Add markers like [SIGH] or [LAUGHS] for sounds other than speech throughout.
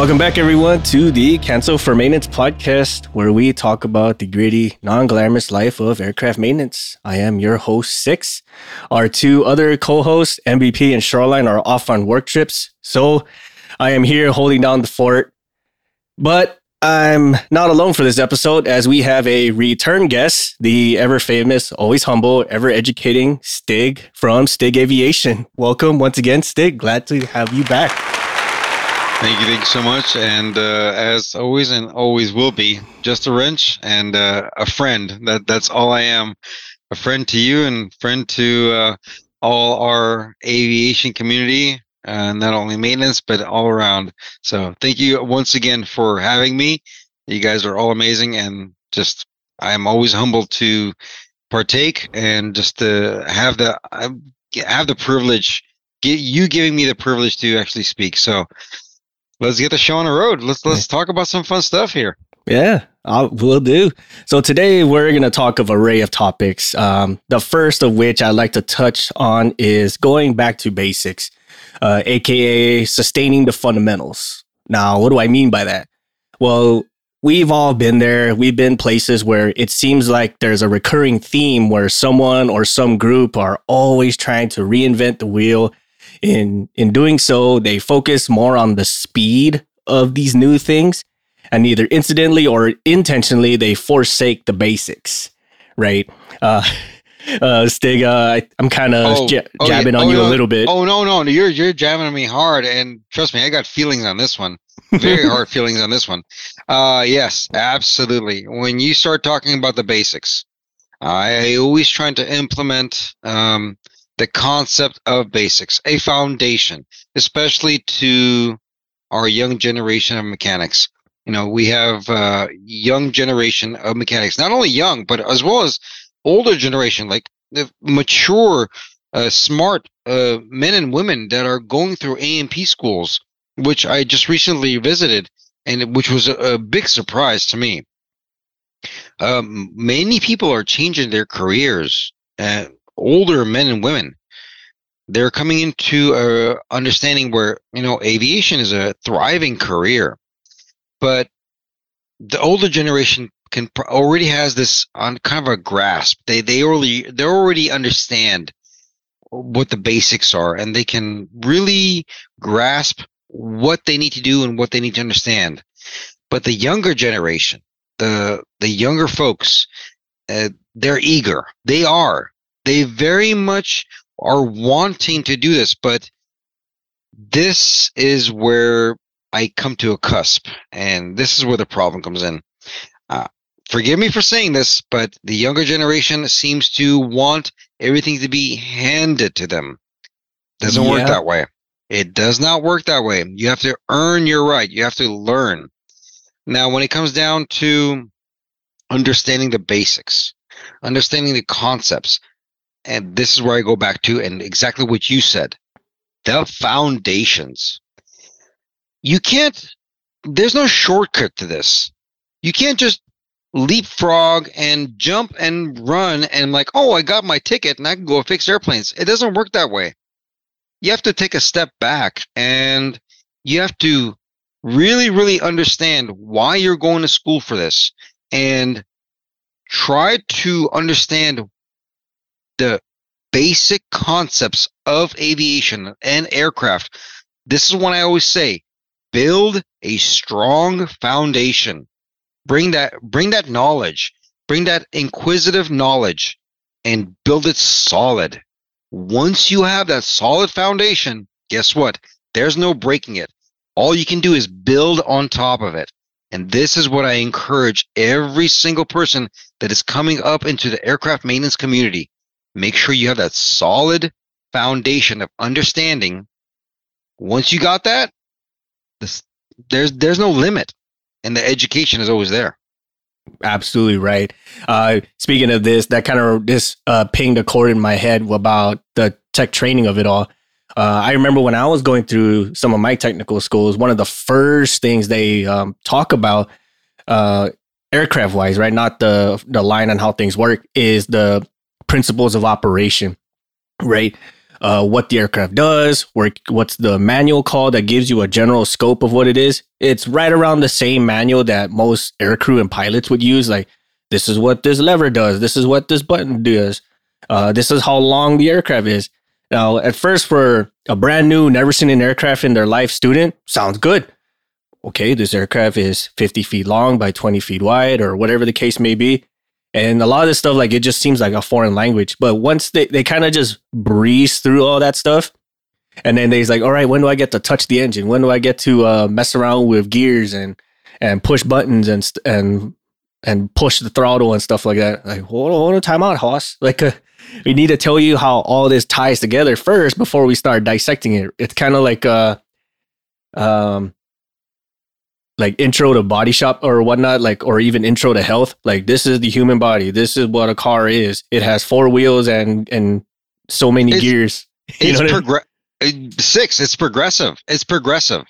Welcome back, everyone, to the Cancel for Maintenance podcast, where we talk about the gritty, non glamorous life of aircraft maintenance. I am your host, Six. Our two other co hosts, MVP and Shoreline, are off on work trips. So I am here holding down the fort. But I'm not alone for this episode as we have a return guest, the ever famous, always humble, ever educating Stig from Stig Aviation. Welcome once again, Stig. Glad to have you back. Thank you, thank you so much. And uh, as always, and always will be, just a wrench and uh, a friend. That that's all I am. A friend to you and friend to uh, all our aviation community, uh, not only maintenance but all around. So thank you once again for having me. You guys are all amazing, and just I am always humbled to partake and just to have the have the privilege. Get you giving me the privilege to actually speak. So let's get the show on the road. Let's let's talk about some fun stuff here. Yeah, I will do. So today we're going to talk of array of topics. Um, the first of which I'd like to touch on is going back to basics, uh, aka sustaining the fundamentals. Now, what do I mean by that? Well, we've all been there. We've been places where it seems like there's a recurring theme where someone or some group are always trying to reinvent the wheel in in doing so, they focus more on the speed of these new things, and either incidentally or intentionally, they forsake the basics. Right? Uh, [LAUGHS] uh, Stig, uh, I, am kind of oh, j- oh, jabbing yeah. on oh, you no. a little bit. Oh no, no, you're you're jabbing on me hard, and trust me, I got feelings on this one. Very hard [LAUGHS] feelings on this one. Uh, yes, absolutely. When you start talking about the basics, I always trying to implement um, the concept of basics, a foundation, especially to our young generation of mechanics. You know, we have a uh, young generation of mechanics, not only young, but as well as older generation, like the mature, uh, smart uh, men and women that are going through A&P schools, which I just recently visited, and which was a, a big surprise to me. Um, many people are changing their careers. Uh, older men and women. They're coming into a understanding where you know aviation is a thriving career but the older generation can already has this on kind of a grasp. They they already they already understand what the basics are and they can really grasp what they need to do and what they need to understand. But the younger generation the the younger folks uh, they're eager. They are they very much are wanting to do this, but this is where I come to a cusp, and this is where the problem comes in. Uh, forgive me for saying this, but the younger generation seems to want everything to be handed to them. Doesn't yeah. work that way. It does not work that way. You have to earn your right. You have to learn. Now, when it comes down to understanding the basics, understanding the concepts, and this is where I go back to and exactly what you said the foundations. You can't, there's no shortcut to this. You can't just leapfrog and jump and run and, like, oh, I got my ticket and I can go fix airplanes. It doesn't work that way. You have to take a step back and you have to really, really understand why you're going to school for this and try to understand the basic concepts of aviation and aircraft. This is what I always say build a strong foundation. Bring that bring that knowledge, bring that inquisitive knowledge and build it solid. Once you have that solid foundation, guess what? There's no breaking it. All you can do is build on top of it. And this is what I encourage every single person that is coming up into the aircraft maintenance community make sure you have that solid foundation of understanding. Once you got that, this, there's there's no limit, and the education is always there. Absolutely right. Uh, speaking of this, that kind of this uh, pinged a chord in my head about the tech training of it all. Uh, I remember when I was going through some of my technical schools, one of the first things they um, talk about uh, aircraft wise, right? Not the the line on how things work is the principles of operation, right? uh, what the aircraft does, where, what's the manual called that gives you a general scope of what it is. It's right around the same manual that most aircrew and pilots would use. Like, this is what this lever does. This is what this button does. Uh, this is how long the aircraft is. Now, at first, for a brand new, never seen an aircraft in their life student, sounds good. Okay, this aircraft is 50 feet long by 20 feet wide, or whatever the case may be. And a lot of this stuff, like it just seems like a foreign language. But once they, they kind of just breeze through all that stuff, and then they's like, all right, when do I get to touch the engine? When do I get to uh, mess around with gears and and push buttons and and and push the throttle and stuff like that? Like, hold on, hold on time out, Hoss. [LAUGHS] Like, uh, we need to tell you how all this ties together first before we start dissecting it. It's kind of like uh, um, like intro to body shop or whatnot, like or even intro to health. Like this is the human body. This is what a car is. It has four wheels and and so many It's- gears. [LAUGHS] You it's what I mean? uh, six. It's progressive. It's progressive,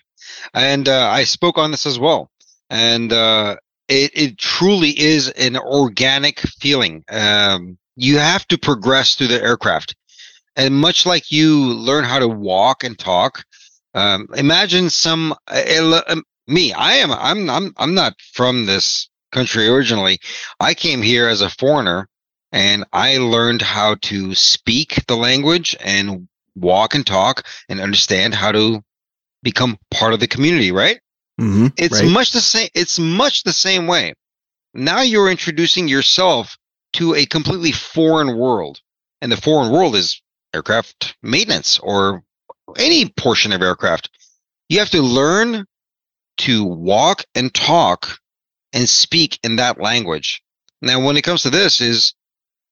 and uh, I spoke on this as well. And uh, it it truly is an organic feeling. Um, you have to progress through the aircraft, and much like you learn how to walk and talk. Um, imagine some uh, um, me. I am. I'm. I'm. I'm not from this country originally. I came here as a foreigner and I learned how to speak the language and walk and talk and understand how to become part of the community, right? Mhm, It's right. much the same it's much the same way. Now you're introducing yourself to a completely foreign world. And the foreign world is aircraft maintenance or any portion of aircraft. You have to learn to walk and talk and speak in that language. Now when it comes to this is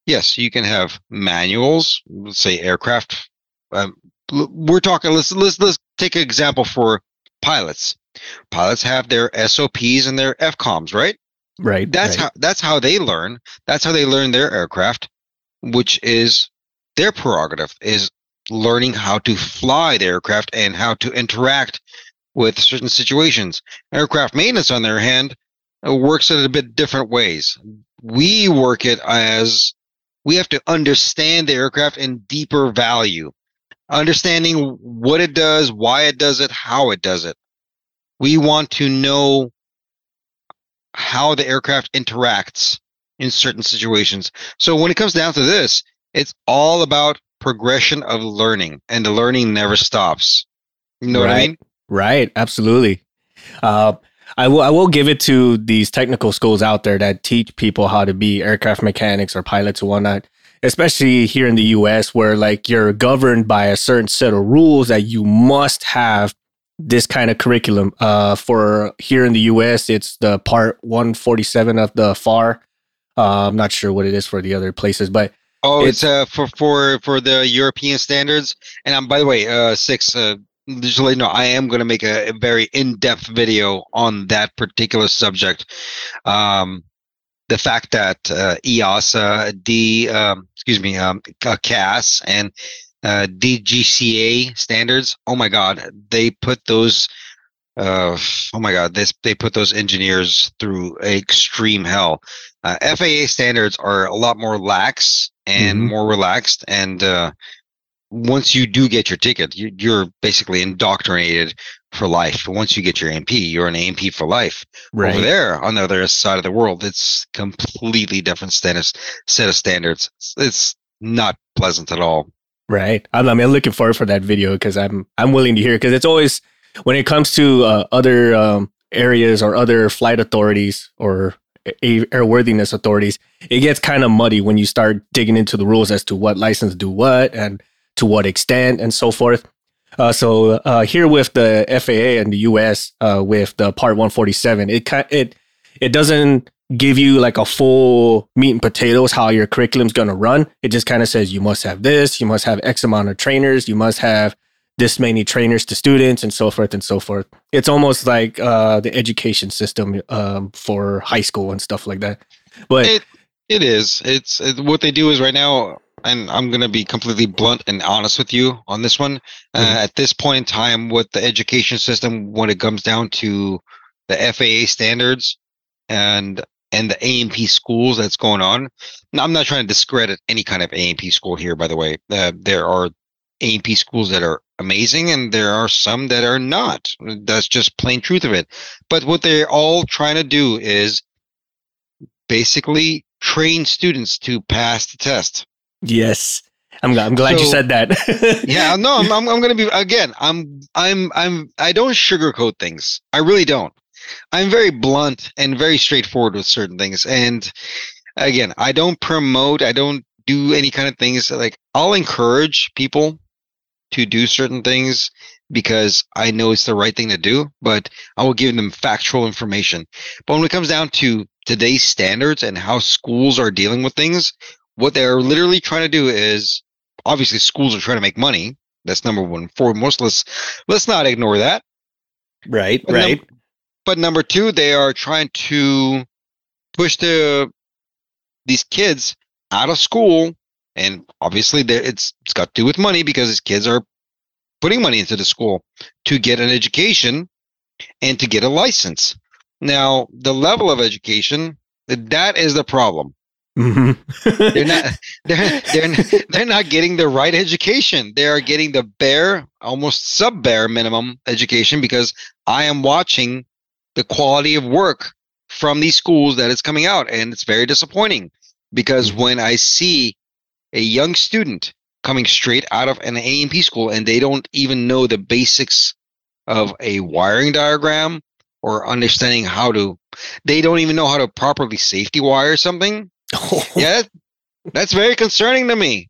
yes, you can have manuals, let's say aircraft um, we're talking let's let's let's take an example for pilots pilots have their SOPs and their FCOMs, right? right. That's right. how that's how they learn. That's how they learn their aircraft, which is their prerogative is learning how to fly the aircraft and how to interact with certain situations. Aircraft maintenance, on their hand, uh, works it a bit different ways. We work it as we have to understand the aircraft in deeper value, understanding what it does, why it does it, how it does it. We want to know how the aircraft interacts in certain situations. So when it comes down to this, it's all about progression of learning, and the learning never stops. You know what I mean? Right, absolutely. Uh, I will. I will give it to these technical schools out there that teach people how to be aircraft mechanics or pilots or whatnot. Especially here in the U.S., where like you're governed by a certain set of rules that you must have this kind of curriculum. Uh, for here in the U.S., it's the Part 147 of the FAR. Uh, I'm not sure what it is for the other places, but Oh, it's, It's- uh for for for the European standards. And um, by the way, uh, six. Uh, just let you know, I am going to make a, a very in-depth video on that particular subject. Um, the fact that uh, EASA, D, um, excuse me, um, uh, CAS, and uh, DGCA standards. Oh my God, they put those. Uh, oh my God, this they put those engineers through extreme hell. Uh, FAA standards are a lot more lax and Mhm. more relaxed, and uh, once you do get your ticket, you, you're basically indoctrinated for life. Once you get your A&P, you're an A&P for life. Over there on the other side of the world, it's completely different status set of standards. It's, not pleasant at all. Right. I'm, I'm looking forward for that video because I'm I'm willing to hear because it's always when it comes to uh, other um, areas or other flight authorities or a- airworthiness authorities, it gets kind of muddy when you start digging into the rules as to what license do what and to what extent and so forth. Uh, so uh, here with the FAA and the US uh, with the Part 147, it it it doesn't give you like a full meat and potatoes how your curriculum's going to run. It just kind of says you must have this, you must have X amount of trainers, you must have this many trainers to students, and so forth and so forth. It's almost like uh, the education system um, for high school and stuff like that. But It it is. It's it, what they do is right now, and I'm gonna be completely blunt and honest with you on this one. Uh, Mhm. at this point in time, with the education system, when it comes down to the FAA standards and and the A&P schools that's going on. Now, I'm not trying to discredit any kind of A&P school here, by the way. Uh, there are A&P schools that are amazing and there are some that are not. That's just plain truth of it. But what they're all trying to do is basically train students to pass the test. Yes. I'm, I'm glad so, you said that. [LAUGHS] yeah, no, I'm, I'm, I'm going to be again. I'm I'm I'm I don't sugarcoat things. I really don't. I'm very blunt and very straightforward with certain things. And again, I don't promote. I don't do any kind of things like I'll encourage people to do certain things because I know it's the right thing to do, but I will give them factual information. But when it comes down to today's standards and how schools are dealing with things, what they're literally trying to do is obviously schools are trying to make money. That's number one foremost. Let's let's not ignore that. Right, but right. Num- but number two, they are trying to push the these kids out of school, and obviously it's it's got to do with money because these kids are putting money into the school to get an education and to get a license. Now, the level of education that is the problem. Mm-hmm. [LAUGHS] they're not they're they're they're not getting the right education. They are getting the bare, almost sub bare minimum education because I am watching the quality of work from these schools that is coming out, and it's very disappointing because mm-hmm. when I see a young student coming straight out of an A&P school and they don't even know the basics of a wiring diagram or understanding how to they don't even know how to properly safety wire something [LAUGHS] yeah, that's very concerning to me.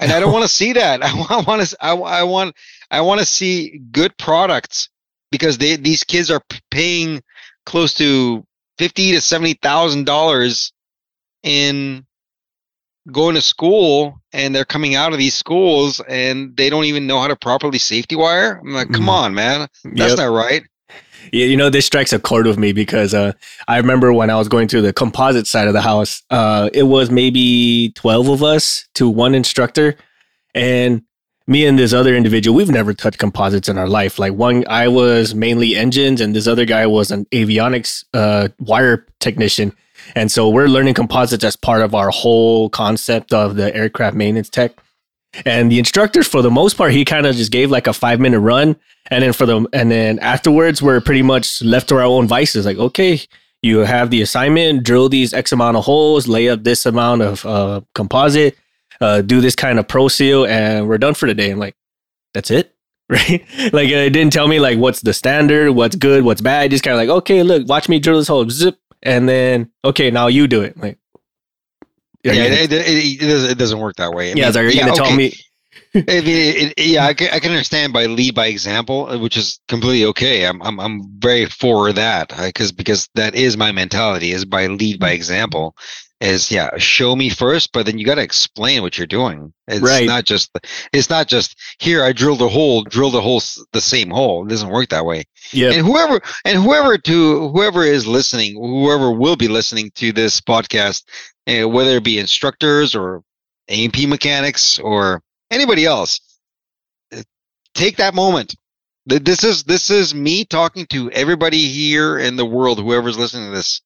And I don't want to see that. [LAUGHS] I want to. I, I want. I want to see good products because they these kids are paying close to fifty to seventy thousand dollars in going to school and they're coming out of these schools and they don't even know how to properly safety wire. I'm like, come mm. on, man. That's yep. not right you know, this strikes a chord with me because uh, I remember when I was going through the composite side of the house, uh, it was maybe 12 of us to one instructor. And me and this other individual, we've never touched composites in our life. Like one, I was mainly engines, and this other guy was an avionics uh, wire technician. And so we're learning composites as part of our whole concept of the aircraft maintenance tech. And the instructors, for the most part, he kind of just gave like a five minute run. And then for the, and then afterwards, we're pretty much left to our own vices. Like, okay, you have the assignment, drill these X amount of holes, lay up this amount of uh, composite, uh, do this kind of pro seal, and we're done for the day. I'm like, that's it. [LAUGHS] Right. like, it didn't tell me like what's the standard, what's good, what's bad. Just kind of like, okay, look, watch me drill this hole, zip. And then, okay, now you do it. Like, yeah, it, it, it, doesn't work that way. I yeah, mean, so are you yeah, going to okay. tell me? [LAUGHS] I mean, yeah, I can, I can understand by lead by example, uh, which is completely okay. I'm I'm I'm very for that because uh, because that is my mentality is by lead by example. Is yeah, show me first, but then you got to explain what you're doing. It's right. not just it's not just here. I drilled a hole, drilled a hole, the same hole. It doesn't work that way. Yeah. And whoever and whoever to whoever is listening, whoever will be listening to this podcast, uh, whether it be instructors or A&P mechanics or anybody else, uh, take that moment. This is this is me talking to everybody here in the world, whoever's listening to this.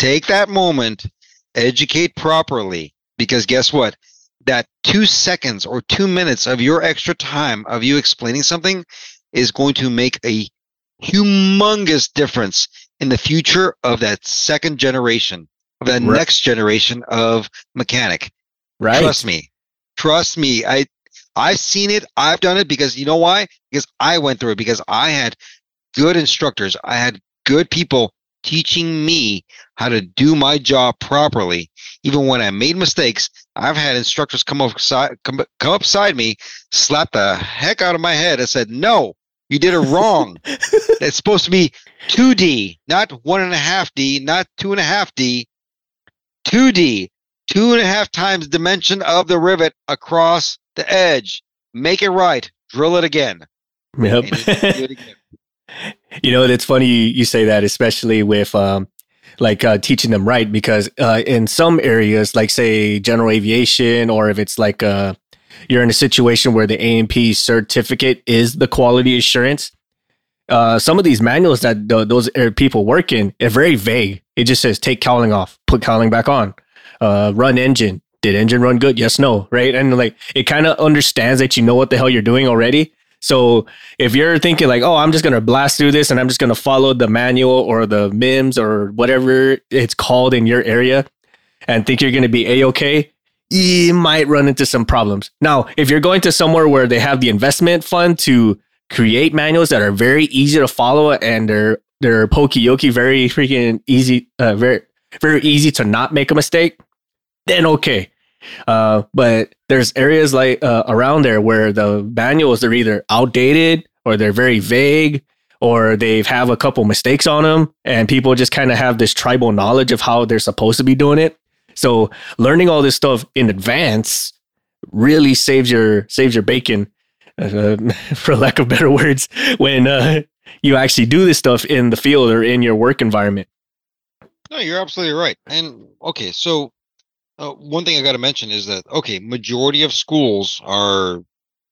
Take that moment, educate properly, because guess what? That two seconds or two minutes of your extra time of you explaining something is going to make a humongous difference in the future of that second generation the right. next generation of mechanic. Right. Trust me. Trust me. I I've seen it. I've done it because you know why? Because I went through it because I had good instructors. I had good people teaching me how to do my job properly. Even when I made mistakes, I've had instructors come up side, come, come up beside me, slap the heck out of my head and said, "No, you did it [LAUGHS] wrong. it's supposed to be 2D, not one and a half D, not two and a half D. 2D, two and a half times dimension of the rivet across the edge. Make it right. Drill it again. Yep. It again. [LAUGHS] you know, it's funny you, say that, especially with um, like uh, teaching them right, because uh, in some areas, like say general aviation, or if it's like uh, you're in a situation where the A&P certificate is the quality assurance, uh, some of these manuals that the, those people work in are very vague. It just says take cowling off, put cowling back on, uh, run engine, did engine run good? Yes, no, right? And like it kind of understands that you know what the hell you're doing already. So if you're thinking like, oh, I'm just gonna blast through this and I'm just gonna follow the manual or the MIMS or whatever it's called in your area, and think you're gonna be a okay, you might run into some problems. Now, if you're going to somewhere where they have the investment fund to create manuals that are very easy to follow and they're they're pokey very freaking easy, uh, very very easy to not make a mistake, then okay. Uh, but there's areas like uh, around there where the manuals are either outdated or they're very vague or they have a couple mistakes on them and people just kind of have this tribal knowledge of how they're supposed to be doing it so learning all this stuff in advance really saves your saves your bacon uh, [LAUGHS] for lack of better words when uh, you actually do this stuff in the field or in your work environment no you're absolutely right and okay so uh, one thing I got to mention is that okay, majority of schools are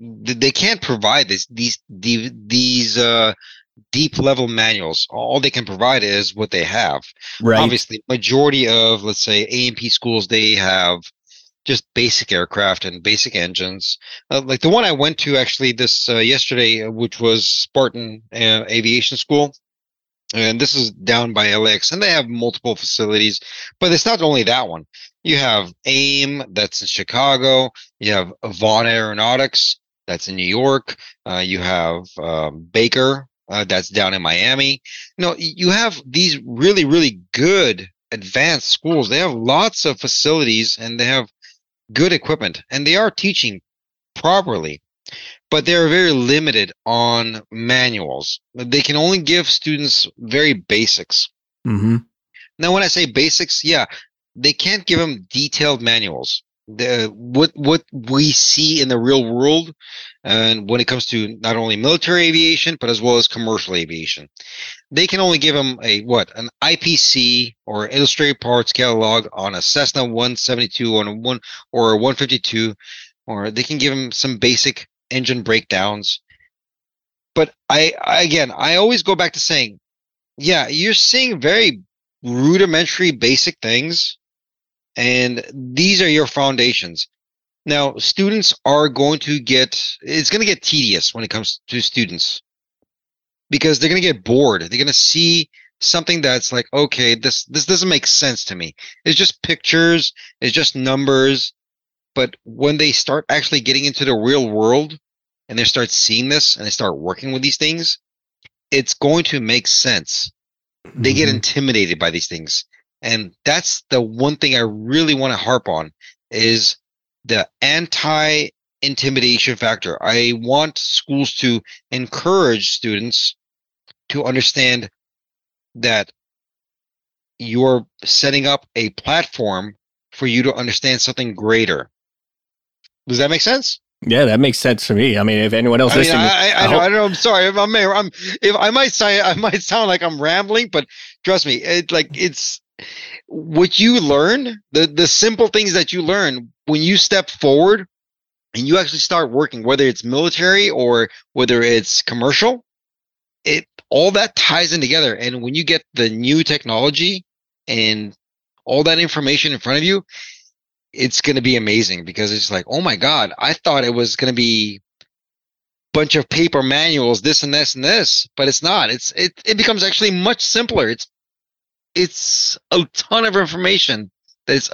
they can't provide this these these, these uh, deep level manuals. All they can provide is what they have. Right. Obviously, majority of let's say A&P schools they have just basic aircraft and basic engines. Uh, like the one I went to actually this uh, yesterday, uh, which was Spartan uh, Aviation School and this is down by LAX, and they have multiple facilities. But it's not only that one. You have AIM, that's in Chicago. You have Vaughn Aeronautics, that's in New York. Uh, you have um, Baker, uh, that's down in Miami. Know, you have these really, really good advanced schools. They have lots of facilities and they have good equipment, and they are teaching properly but they're very limited on manuals. They can only give students very basics. Mm-hmm. Now, when I say basics, yeah, they can't give them detailed manuals. The, what what we see in the real world, and when it comes to not only military aviation but as well as commercial aviation, they can only give them a what an IPC or illustrated parts catalog on a Cessna 172 on a one or a 152, or they can give them some basic engine breakdowns. But I, I again, I always go back to saying, yeah, you're seeing very rudimentary, basic things, and these are your foundations. Now, students are going to get, it's going to get tedious when it comes to students because they're going to get bored. They're going to see something that's like, okay, this, this doesn't make sense to me. It's just pictures, it's just numbers. But when they start actually getting into the real world and they start seeing this and they start working with these things, it's going to make sense. They mm-hmm. get intimidated by these things. And that's the one thing I really want to harp on is the anti intimidation factor. I want schools to encourage students to understand that you're setting up a platform for you to understand something greater. Does that make sense? Yeah, that makes sense for me. I mean, if anyone else I listening, mean, I, I, I, know, I know. I'm sorry. If I'm, I'm, if I might say, I might [LAUGHS] sound like I'm rambling, but trust me, it like it's what you learn, the the simple things that you learn when you step forward and you actually start working, whether it's military or whether it's commercial, it all that ties in together. And when you get the new technology and all that information in front of you, it's going to be amazing because it's like, oh my god, I thought it was going to be a bunch of paper manuals, this and this and this, but it's not. It's it it becomes actually much simpler. It's it's a ton of information that's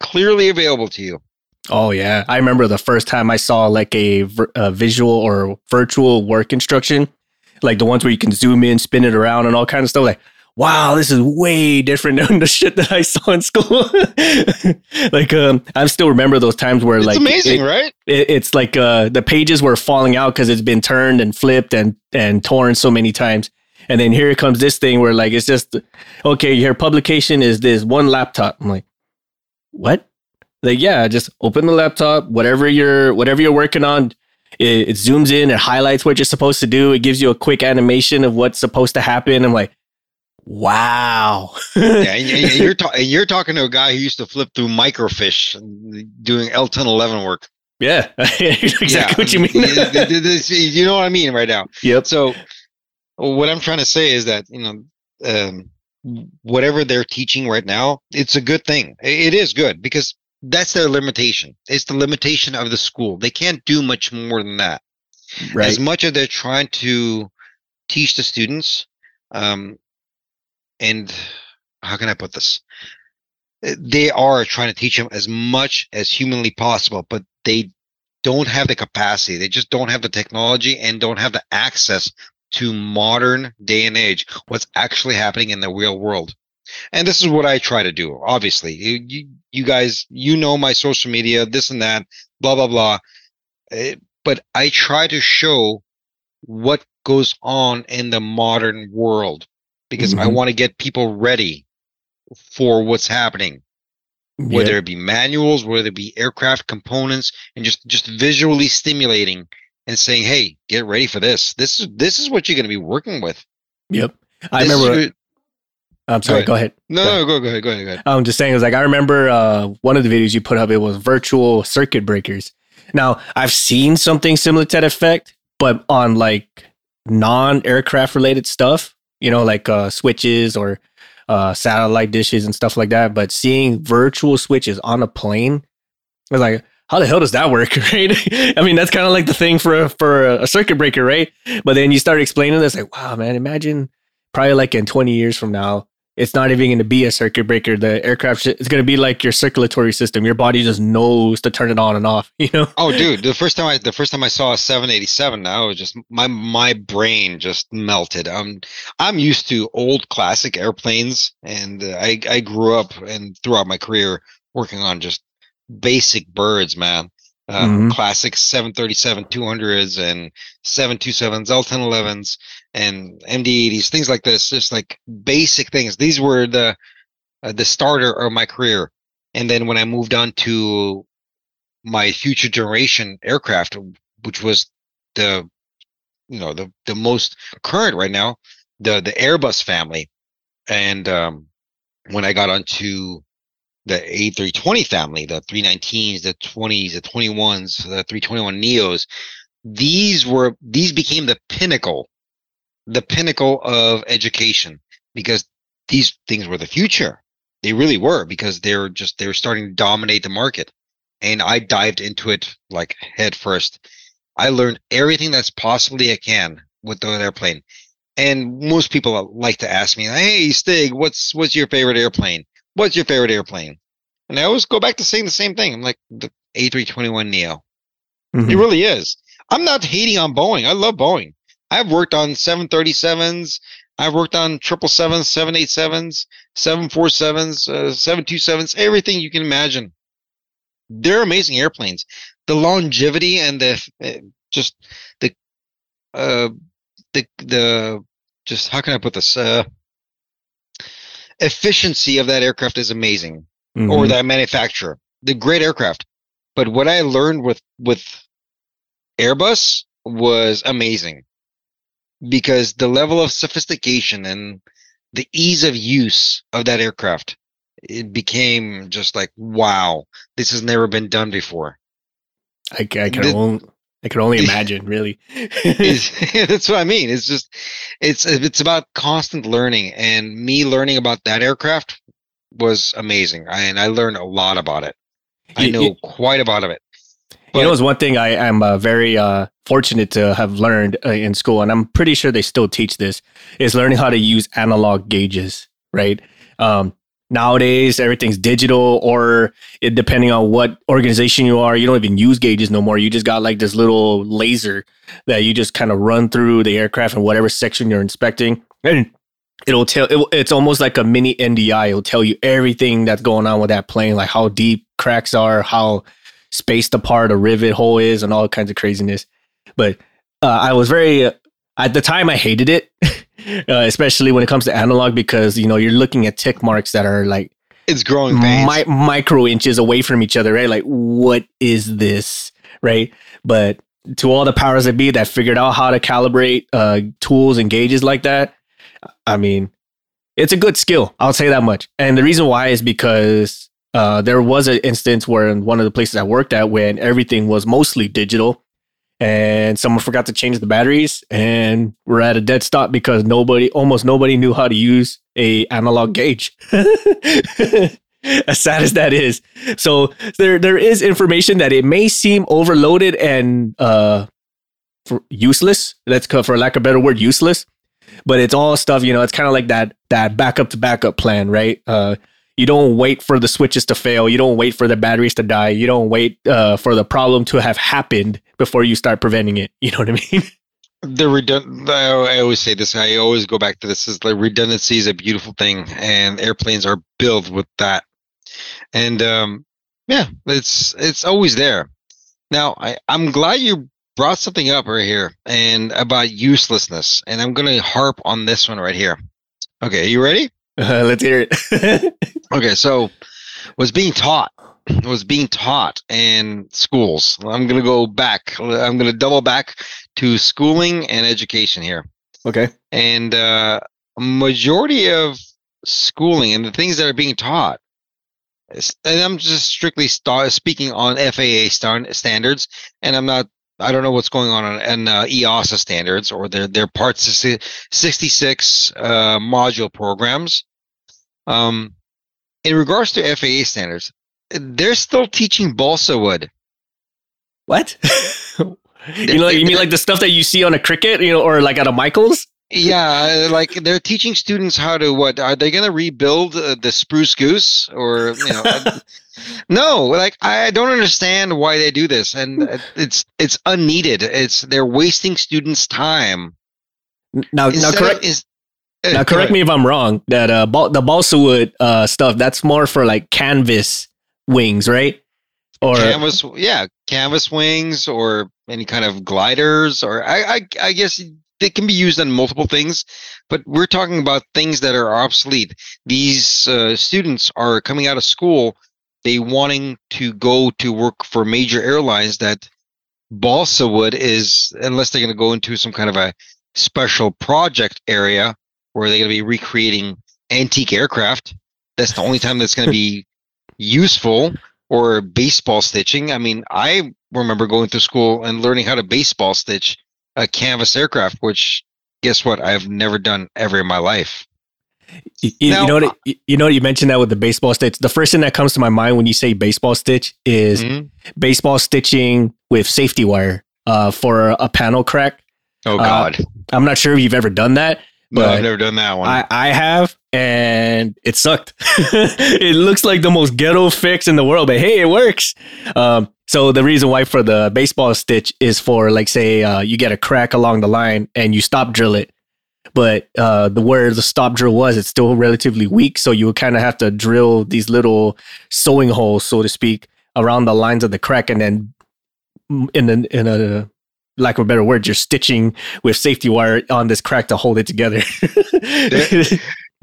clearly available to you. Oh yeah, I remember the first time I saw like a, a visual or virtual work instruction, like the ones where you can zoom in, spin it around, and all kind of stuff. Like wow, this is way different than [LAUGHS] the shit that I saw in school. [LAUGHS] like, um, I still remember those times where it's like amazing, it, right? It, it's like uh, the pages were falling out because it's been turned and flipped and and torn so many times. And then here comes this thing where like it's just okay. Your publication is this one laptop. I'm like, what? Like, yeah, just open the laptop, whatever you're whatever you're working on. It, it zooms in, it highlights what you're supposed to do. It gives you a quick animation of what's supposed to happen. I'm like, Wow. yeah, and, and you're [LAUGHS] ta- and you're talking to a guy who used to flip through microfiche doing L1011 work. Yeah, [LAUGHS] exactly yeah. what you mean. you know what I mean right now. Yep. So what I'm trying to say is that, you know, um, whatever they're teaching right now, it's a good thing. It is good because that's their limitation. It's the limitation of the school. They can't do much more than that. Right. As much as they're trying to teach the students, um, and how can I put this? They are trying to teach them as much as humanly possible, but they don't have the capacity. They just don't have the technology and don't have the access to modern day and age, what's actually happening in the real world. And this is what I try to do. Obviously, you, you, you guys, you know my social media, this and that, blah blah blah. It, eh, but I try to show what goes on in the modern world because mm-hmm. I want to get people ready for what's happening whether it be manuals, whether it be aircraft components, and just just visually stimulating and saying, "Hey, get ready for this. This is this is what you're going to be working with." Yep, I this remember. I'm sorry. Go ahead. Go ahead. No, go, no, go, go ahead. Go ahead. Go ahead. I'm just saying, it was like I remember uh, one of the videos you put up. It was virtual circuit breakers. Now I've seen something similar to that effect, but on like non-aircraft related stuff. You know, like uh, switches or uh, satellite dishes and stuff like that. But seeing virtual switches on a plane, I was like, how the hell does that work, [LAUGHS] right? I mean, that's kind of like the thing for for a circuit breaker, right? But then you start explaining this, like, wow, man, imagine probably like in 20 years from now, it's not even going to be a circuit breaker. The aircraft is going to be like your circulatory system. Your body just knows to turn it on and off. [LAUGHS] You know? Oh, dude, the first time I the first time I saw a 787, I was just my my brain just melted. I'm I'm used to old classic airplanes, and I I grew up and throughout my career working on just basic birds, man. Uh, mm-hmm. Classic 737 200s and 727s, L1011s and MD80s, things like this, just like basic things. These were the uh, the starter of my career. And then when I moved on to my future generation aircraft, which was the you know the the most current right now, the the Airbus family, and um, when I got onto the A320 family, the 319s, the 20s, the 21s, the 321 Neos, these were these became the pinnacle the pinnacle of education because these things were the future. They really were because they're just they were starting to dominate the market. And I dived into it like head first. I learned everything that's possibly I can with the airplane. And most people like to ask me, "Hey, Stig, what's what's your favorite airplane? What's your favorite airplane?" And I always go back to saying the same thing. I'm like the A321 Neo. Mm-hmm. It really is. I'm not hating on Boeing. I love Boeing. I've worked on 737s. I've worked on 777s, 787s, 747s, uh, 727s, everything you can imagine. They're amazing airplanes. The longevity and the uh, just the uh the the just how can I put this uh efficiency of that aircraft is amazing mm-hmm. or that manufacturer. The great aircraft. But what I learned with with Airbus was amazing because the level of sophistication and the ease of use of that aircraft it became just like wow this has never been done before i, I can the, only i can only [LAUGHS] imagine really. [LAUGHS] [LAUGHS] That's what i mean. It's just it's it's about constant learning and me learning about that aircraft was amazing I, and i learned a lot about it. I know quite a lot of it but, you know, it's one thing I am uh, very uh, fortunate to have learned uh, in school, and I'm pretty sure they still teach this, is learning how to use analog gauges, right? Um, nowadays, everything's digital, or it, depending on what organization you are, you don't even use gauges no more. You just got like this little laser that you just kind of run through the aircraft in whatever section you're inspecting. And it'll tell it, it's almost like a mini NDI. It'll tell you everything that's going on with that plane, like how deep cracks are, how spaced apart a rivet hole is and all kinds of craziness. But uh, I was very uh, at the time I hated it, [LAUGHS] [LAUGHS] uh, especially when it comes to analog because you know you're looking at tick marks that are like it's growing mi- micro inches away from each other, right? Like what is this, right? But to all the powers that be that figured out how to calibrate uh, tools and gauges like that, I mean, it's a good skill. I'll say that much. And the reason why is because uh, there was an instance where in one of the places I worked at when everything was mostly digital and someone forgot to change the batteries and we're at a dead stop because nobody almost nobody knew how to use a analog gauge. [LAUGHS] as sad as that is. So there there is information that it may seem overloaded and uh useless. Let's for lack of a better word, useless. But it's all stuff, you know, it's kind of like that that backup to backup plan, right? Uh you don't wait for the switches to fail. You don't wait for the batteries to die. You don't wait uh, for the problem to have happened before you start preventing it. [LAUGHS] You know what I mean? the redund- I always say this. I always go back to this. Is the redundancy is a beautiful thing, and airplanes are built with that. And um, yeah, it's it's always there. Now, I I'm glad you brought something up right here and about uselessness, and I'm gonna harp on this one right here. Okay, are you ready? Uh, [LAUGHS] let's hear it. [LAUGHS] okay, so was being taught was being taught in schools. I'm going to go back. I'm going to double back to schooling and education here. Okay. And uh, majority of schooling and the things that are being taught, and I'm just strictly st- speaking on FAA standards, and I'm not. I don't know what's going on in, uh, EASA standards or their their Part 66 uh, module programs. Um, in regards to FAA standards, they're still teaching balsa wood. What? [LAUGHS] you know, you mean like the stuff that you see on a cricket, you know, or like at a Michaels? Yeah, like they're teaching students how to what? Are they going to rebuild uh, the spruce goose or you know? [LAUGHS] no, like I don't understand why they do this, and it's it's unneeded. It's they're wasting students' time. Now, Instead now correct. Is, uh, now correct me if I'm wrong. That uh, the balsa wood uh, stuff that's more for like canvas wings, right? Or canvas, yeah, canvas wings, or any kind of gliders, or I, I, I guess they can be used on multiple things. But we're talking about things that are obsolete. These uh, students are coming out of school, they wanting to go to work for major airlines that balsa wood is, unless they're going to go into some kind of a special project area where they're going to be recreating antique aircraft. That's the only time that's going to be [LAUGHS] useful or baseball stitching. I mean, I remember going to school and learning how to baseball stitch a canvas aircraft, which guess what? I've never done ever in my life. You, now, you know what? You know you mentioned that with the baseball stitch. The first thing that comes to my mind when you say baseball stitch is mm-hmm. baseball stitching with safety wire uh, for a panel crack. Oh God! Uh, I'm not sure if you've ever done that. No, I've never done that one. I, I have, and it sucked. [LAUGHS] it looks like the most ghetto fix in the world, but hey, it works. Um, so the reason why for the baseball stitch is for like say uh, you get a crack along the line and you stop drill it, but uh, the where the stop drill was, it's still relatively weak, so you would kind of have to drill these little sewing holes, so to speak, around the lines of the crack, and then in a, in a lack of a better word, you're stitching with safety wire on this crack to hold it together.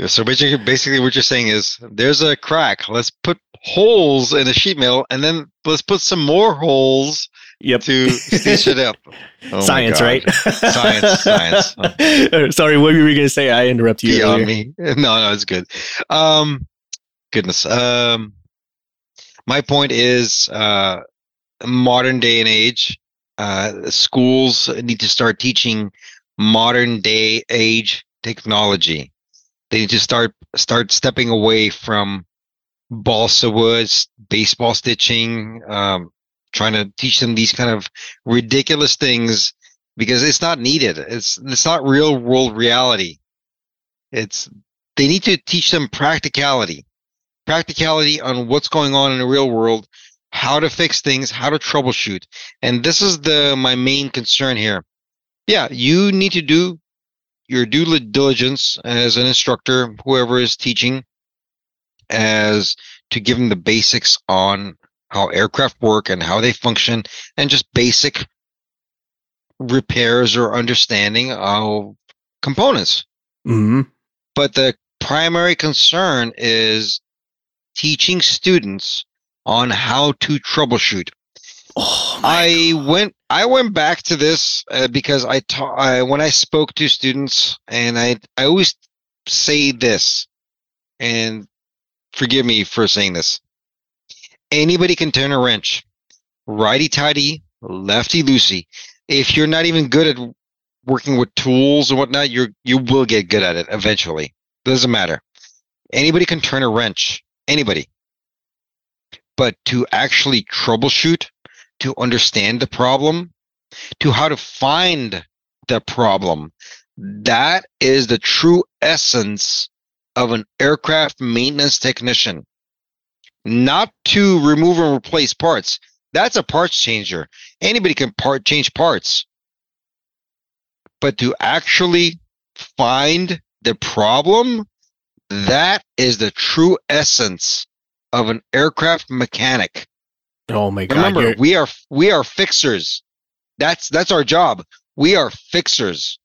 so basically, basically, what you're saying is there's a crack. Let's put holes in the sheet metal, and then let's put some more holes. Yep. To stitch it up. [LAUGHS] Oh science, right? science, science. [LAUGHS] Oh. Sorry, what were we going to say? I interrupted you. Yeah, me. [LAUGHS] No, no, it's good. Um, goodness. Um, my point is, uh, modern day and age, uh, schools need to start teaching modern day age technology. They need to start start stepping away from balsa woods, baseball stitching, um, trying to teach them these kind of ridiculous things because it's not needed. It's it's not real world reality. It's they need to teach them practicality, practicality on what's going on in the real world how to fix things, how to troubleshoot. And this is the my main concern here. Yeah, you need to do your due diligence as an instructor, whoever is teaching, as to give them the basics on how aircraft work and how they function, and just basic repairs or understanding of components. Mm-hmm. But the primary concern is teaching students on how to troubleshoot. Oh I God. went I went back to this uh, because I taught when I spoke to students and I I always say this and forgive me for saying this. Anybody can turn a wrench. Righty tighty, lefty loosey. If you're not even good at working with tools and whatnot, you're you will get good at it eventually. Doesn't matter. Anybody can turn a wrench. Anybody. But to actually troubleshoot, to understand the problem, to how to find the problem. That is the true essence of an aircraft maintenance technician. Not to remove and replace parts. That's a parts changer. Anybody can part change parts. But to actually find the problem, that is the true essence of an aircraft mechanic. Oh my god! Remember, you're- we are we are fixers. That's that's our job. We are fixers.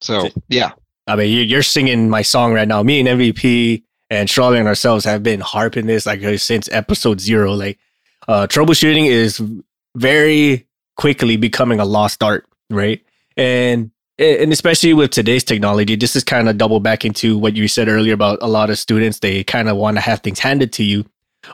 So yeah, I mean, you- you're singing my song right now. Me and MVP and Charlotte and ourselves have been harping this like since episode zero. Like, uh, troubleshooting is very quickly becoming a lost art, right? And and especially with today's technology, this is kind of double back into what you said earlier about a lot of students. They kind of want to have things handed to you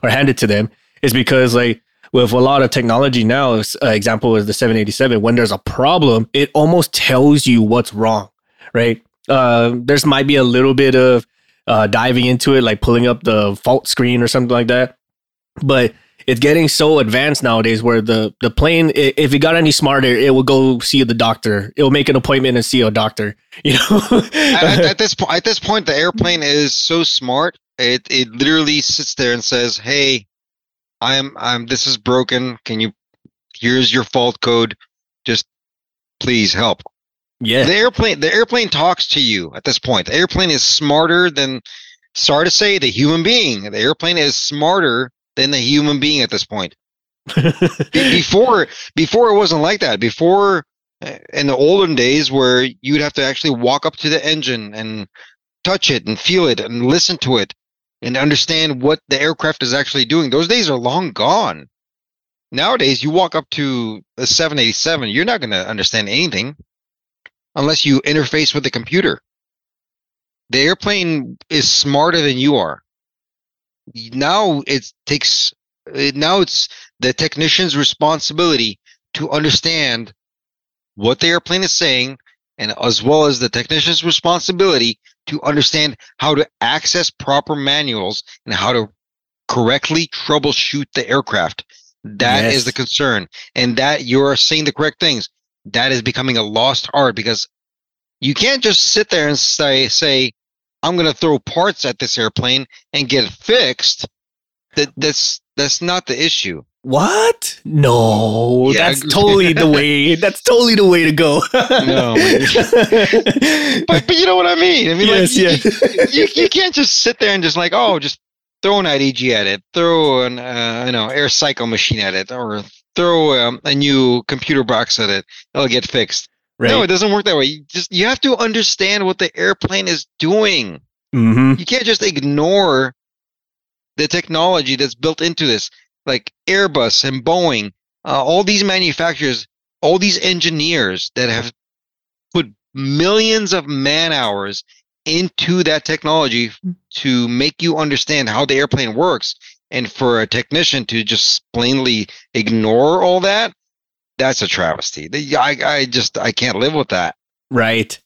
or handed to them. Is because like with a lot of technology now, uh, example is the 787. When there's a problem, it almost tells you what's wrong, right? uh, there's might be a little bit of uh, diving into it, like pulling up the fault screen or something like that. But it's getting so advanced nowadays where the the plane, if it got any smarter, it will go see the doctor. It will make an appointment and see a doctor. [LAUGHS] You know, at, at this point, at this point, the airplane is so smart. It it literally sits there and says, "Hey, I'm I'm this is broken. Can you? Here's your fault code. Just please help." yeah, The airplane the airplane talks to you at this point. The airplane is smarter than sorry to say the human being. The airplane is smarter than the human being at this point. [LAUGHS] Before before it wasn't like that. Before uh, in the olden days where you'd have to actually walk up to the engine and touch it and feel it and listen to it and understand what the aircraft is actually doing. Those days are long gone. Nowadays you walk up to a 787, you're not going to understand anything unless you interface with the computer. The airplane is smarter than you are. Now it takes now it's the technician's responsibility to understand what the airplane is saying and as well as the technician's responsibility to understand how to access proper manuals and how to correctly troubleshoot the aircraft. That is Yes. the concern. And that you're saying the correct things. That is becoming a lost art because you can't just sit there and say say i'm going to throw parts at this airplane and get it fixed that that's that's not the issue What? No, Yeah, that's [LAUGHS] totally the way. That's totally the way to go. No. [LAUGHS] but but you know what i mean i mean yes, like, yes. you, you can't just sit there and just like oh just throw an IDG at it throw an uh, you know air cycle machine at it or throw um, a new computer box at it it'll get fixed right. no it doesn't work that way. You just you have to understand what the airplane is doing. Hmm you can't just ignore the technology that's built into this like airbus and boeing uh, all these manufacturers all these engineers that have put millions of man hours into that technology to make you understand how the airplane works and for a technician to just plainly ignore all that that's a travesty i, I just i can't live with that Right.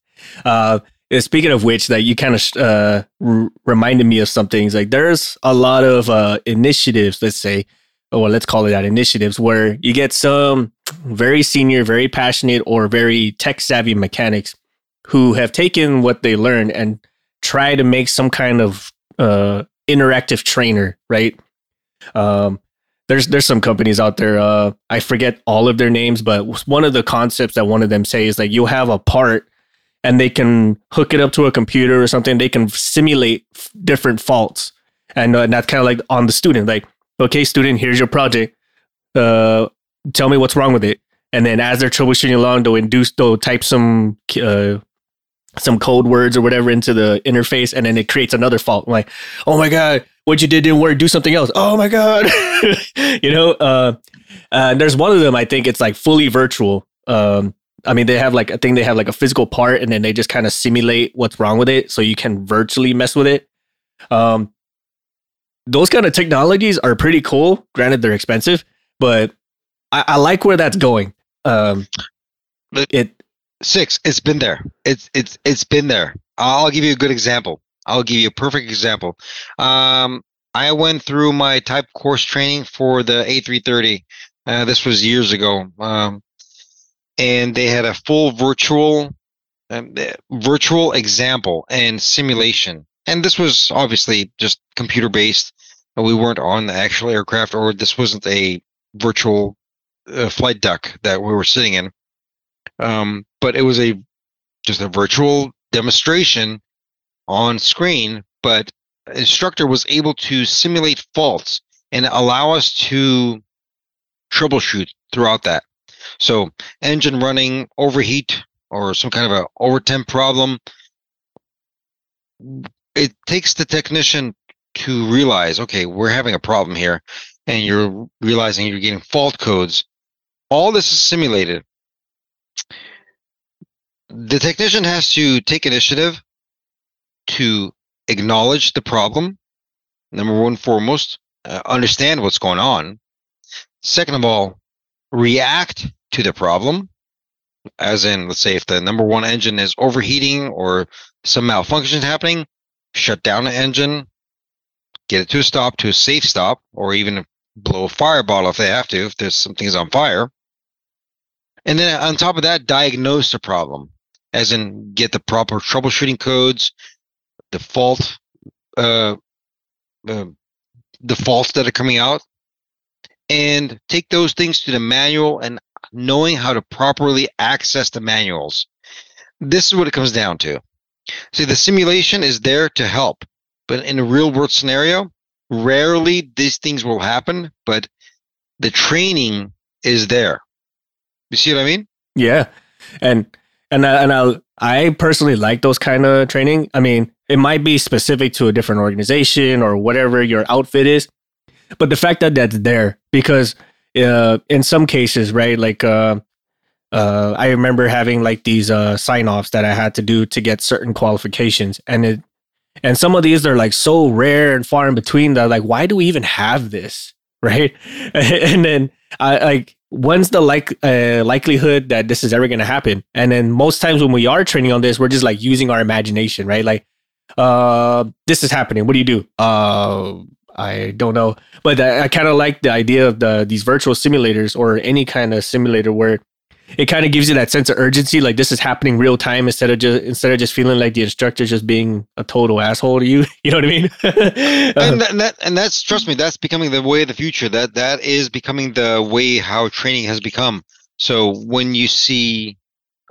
Uh, speaking of which, that you kind of uh, r- reminded me of some things. Like there's a lot of uh, initiatives, let's say, or let's call it that initiatives, where you get some very senior, very passionate, or very tech savvy mechanics who have taken what they learned and try to make some kind of uh, interactive trainer, right? Um, there's there's some companies out there. Uh, I forget all of their names, but one of the concepts that one of them say is like you'll have a part, and they can hook it up to a computer or something. They can simulate f- different faults, and, uh, and that's kind of like on the student. Like, okay, student, here's your project. Uh, tell me what's wrong with it. And then as they're troubleshooting along, they'll induce, they'll type some uh, some code words or whatever into the interface, and then it creates another fault. I'm like, oh my god, what you did didn't work. Do something else. Oh my god, [LAUGHS] you know. Uh, uh, there's one of them. I think it's like fully virtual. Um, I mean, they have like I think they have like a physical part, and then they just kind of simulate what's wrong with it, so you can virtually mess with it. Um, those kind of technologies are pretty cool. Granted, they're expensive, but I, I like where that's going. Um, it six it's been there it's it's it's been there i'll give you a good example i'll give you a perfect example um I went through my type course training for the A330. Uh, this was years ago, um, and they had a full virtual um, eh, virtual example and simulation. And this was obviously just computer based. We weren't on the actual aircraft, or this wasn't a virtual uh, flight deck that we were sitting in. Um, but it was a just a virtual demonstration on screen. But instructor was able to simulate faults and allow us to troubleshoot throughout that. So engine running, overheat, or some kind of a overtemp problem. It takes the technician to realize, okay, we're having a problem here, and you're realizing you're getting fault codes. All this is simulated. The technician has to take initiative to acknowledge the problem. Number one, foremost, uh, understand what's going on. Second of all, react to the problem. As in, let's say if the number one engine is overheating or some malfunction is happening, shut down the engine, get it to a stop, to a safe stop, or even blow a fire bottle if they have to, if there's something's on fire. And then on top of that, diagnose the problem, as in get the proper troubleshooting codes, the uh, uh, the faults that are coming out, and take those things to the manual and knowing how to properly access the manuals. This is what it comes down to. See, the simulation is there to help, but in a real world scenario, rarely these things will happen, but the training is there. You see what I mean? Yeah. And and and I I personally like those kind of training. I mean, it might be specific to a different organization or whatever your outfit is, but the fact that that's there because uh, in some cases, right? Like, uh, uh, I remember having like these uh, sign offs that I had to do to get certain qualifications, and it, and some of these are like so rare and far in between that like, why do we even have this, [LAUGHS] right? [LAUGHS] and then I like, when's the like uh, likelihood that this is ever going to happen? And then most times when we are training on this, we're just like using our imagination, right? Like, uh, this is happening. What do you do? Uh, I don't know, but I, I kind of like the idea of the these virtual simulators or any kind of simulator where it kind of gives you that sense of urgency, like this is happening real time instead of just instead of just feeling like the instructor just being a total asshole to you. [LAUGHS] You know what I mean? [LAUGHS] and, that, and that and that's trust me, that's becoming the way of the future. That that is becoming the way how training has become. So when you see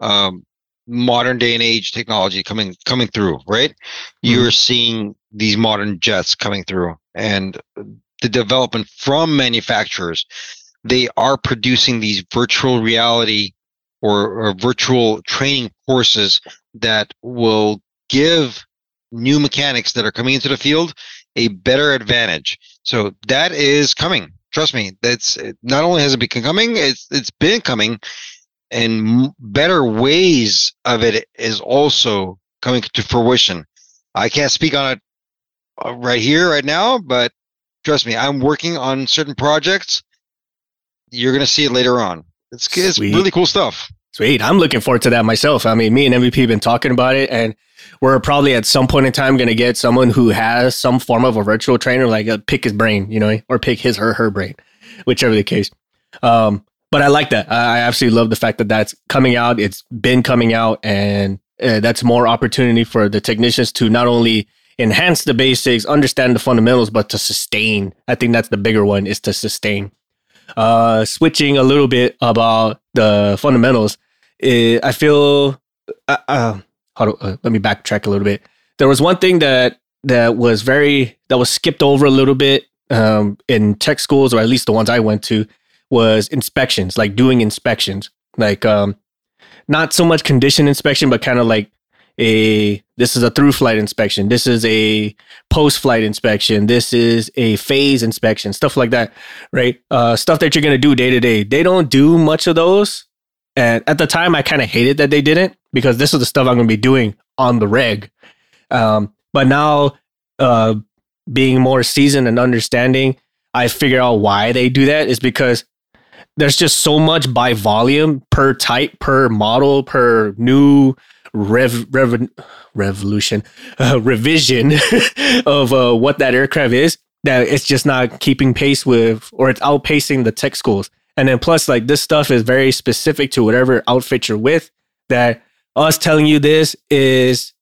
um, modern day and age technology coming coming through, right? Mm-hmm. You're seeing these modern jets coming through and the development from manufacturers they are producing these virtual reality or, or virtual training courses that will give new mechanics that are coming into the field a better advantage so that is coming trust me that's not only has it been coming it's it's been coming and better ways of it is also coming to fruition i can't speak on it uh, right here, right now, but trust me, I'm working on certain projects. You're going to see it later on. It's, it's really cool stuff. Sweet. I'm looking forward to that myself. I mean, me and MVP have been talking about it, and we're probably at some point in time going to get someone who has some form of a virtual trainer, like uh, pick his brain, you know, or pick his or her brain, whichever the case. Um, but I like that. I absolutely love the fact that that's coming out. It's been coming out, and uh, that's more opportunity for the technicians to not only enhance the basics, understand the fundamentals, but to sustain. I think that's the bigger one is to sustain. Uh, switching a little bit about the fundamentals, it, I feel. Uh, uh, do, uh, let me backtrack a little bit. There was one thing that that was very that was skipped over a little bit um, in tech schools, or at least the ones I went to, was inspections, like doing inspections, like um, not so much condition inspection, but kind of like a this is a through flight inspection. This is a post flight inspection. This is a phase inspection stuff like that right? Uh, stuff that you're going to do day to day. They don't do much of those. And at the time i kind of hated that they didn't because this is the stuff i'm going to be doing on the reg. Um, but now uh, being more seasoned and understanding i figure out why they do that is because there's just so much by volume per type per model per new rev, rev revolution uh, revision [LAUGHS] of uh, what that aircraft is that it's just not keeping pace with or it's outpacing the tech schools. And then plus like this stuff is very specific to whatever outfit you're with that us telling you this is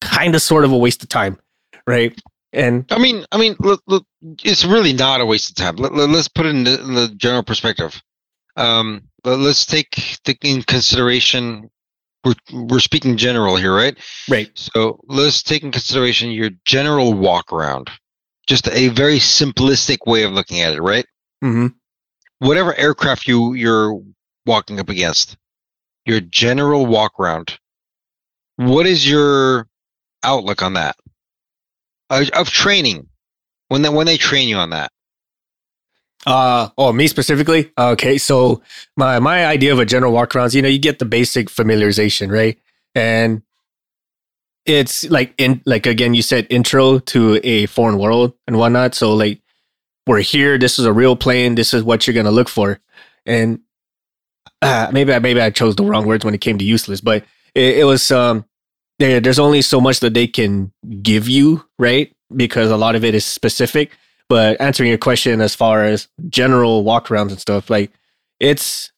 kind of sort of a waste of time, right? And I mean, I mean, look, look, it's really not a waste of time. Let, us put it in the, in the, general perspective. Um, let's take, take in consideration. We're, we're speaking general here, right? Right. So let's take in consideration your general walk around. Just a very simplistic way of looking at it, right? Mm-hmm. Whatever aircraft you you're walking up against, your general walk around. What is your outlook on that? Uh, of training when they when they train you on that. Uh oh, me specifically. Okay, so my my idea of a general walk around is you know you get the basic familiarization right, and it's like in like again you said intro to a foreign world and whatnot. So like we're here. This is a real plane. This is what you're gonna look for, and uh, maybe I maybe I chose the wrong words when it came to useless, but it, it was um there, there's only so much that they can give you, right? Because a lot of it is specific. But answering your question as far as general walkarounds and stuff, like it's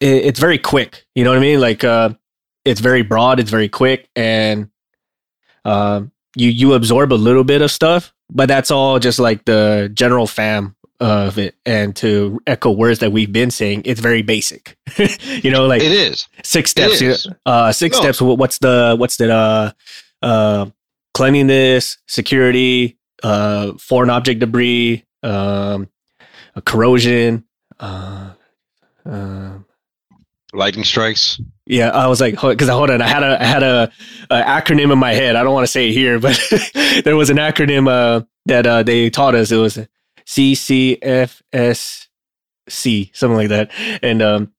it, it's very quick. You know what I mean? Like uh, it's very broad, it's very quick, and uh, you you absorb a little bit of stuff, but that's all just like the general fam of it and to echo words that we've been saying it's very basic [LAUGHS] you know like it is six steps is. uh six no. steps what's the what's the uh uh cleanliness security uh foreign object debris um corrosion uh, uh lightning strikes yeah i was like because hold on i had a i had a, a, acronym in my head i don't want to say it here [LAUGHS] but there was an acronym uh that uh they taught us it was CCFSC, something like that. And um,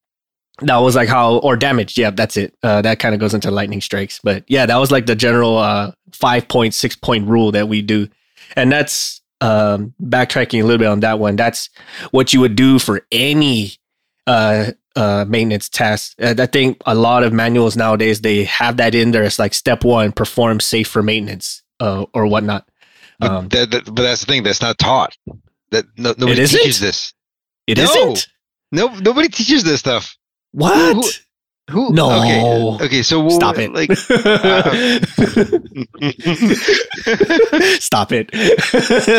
that was like how, or damage. Yeah, that's it. Uh, that kind of goes into lightning strikes. But yeah, that was like the general uh, five point, six point rule that we do. And that's um, backtracking a little bit on that one. That's what you would do for any uh, uh, maintenance test. Uh, I think a lot of manuals nowadays they have that in there. It's like step one: perform safe for maintenance uh, or whatnot. Um, but, that, but that's the thing that's not taught. That no, nobody teaches this. It no. not No, nobody teaches this stuff. What? Who, who? No. Okay. Okay. So we'll, stop it. Like. Uh, [LAUGHS] stop it.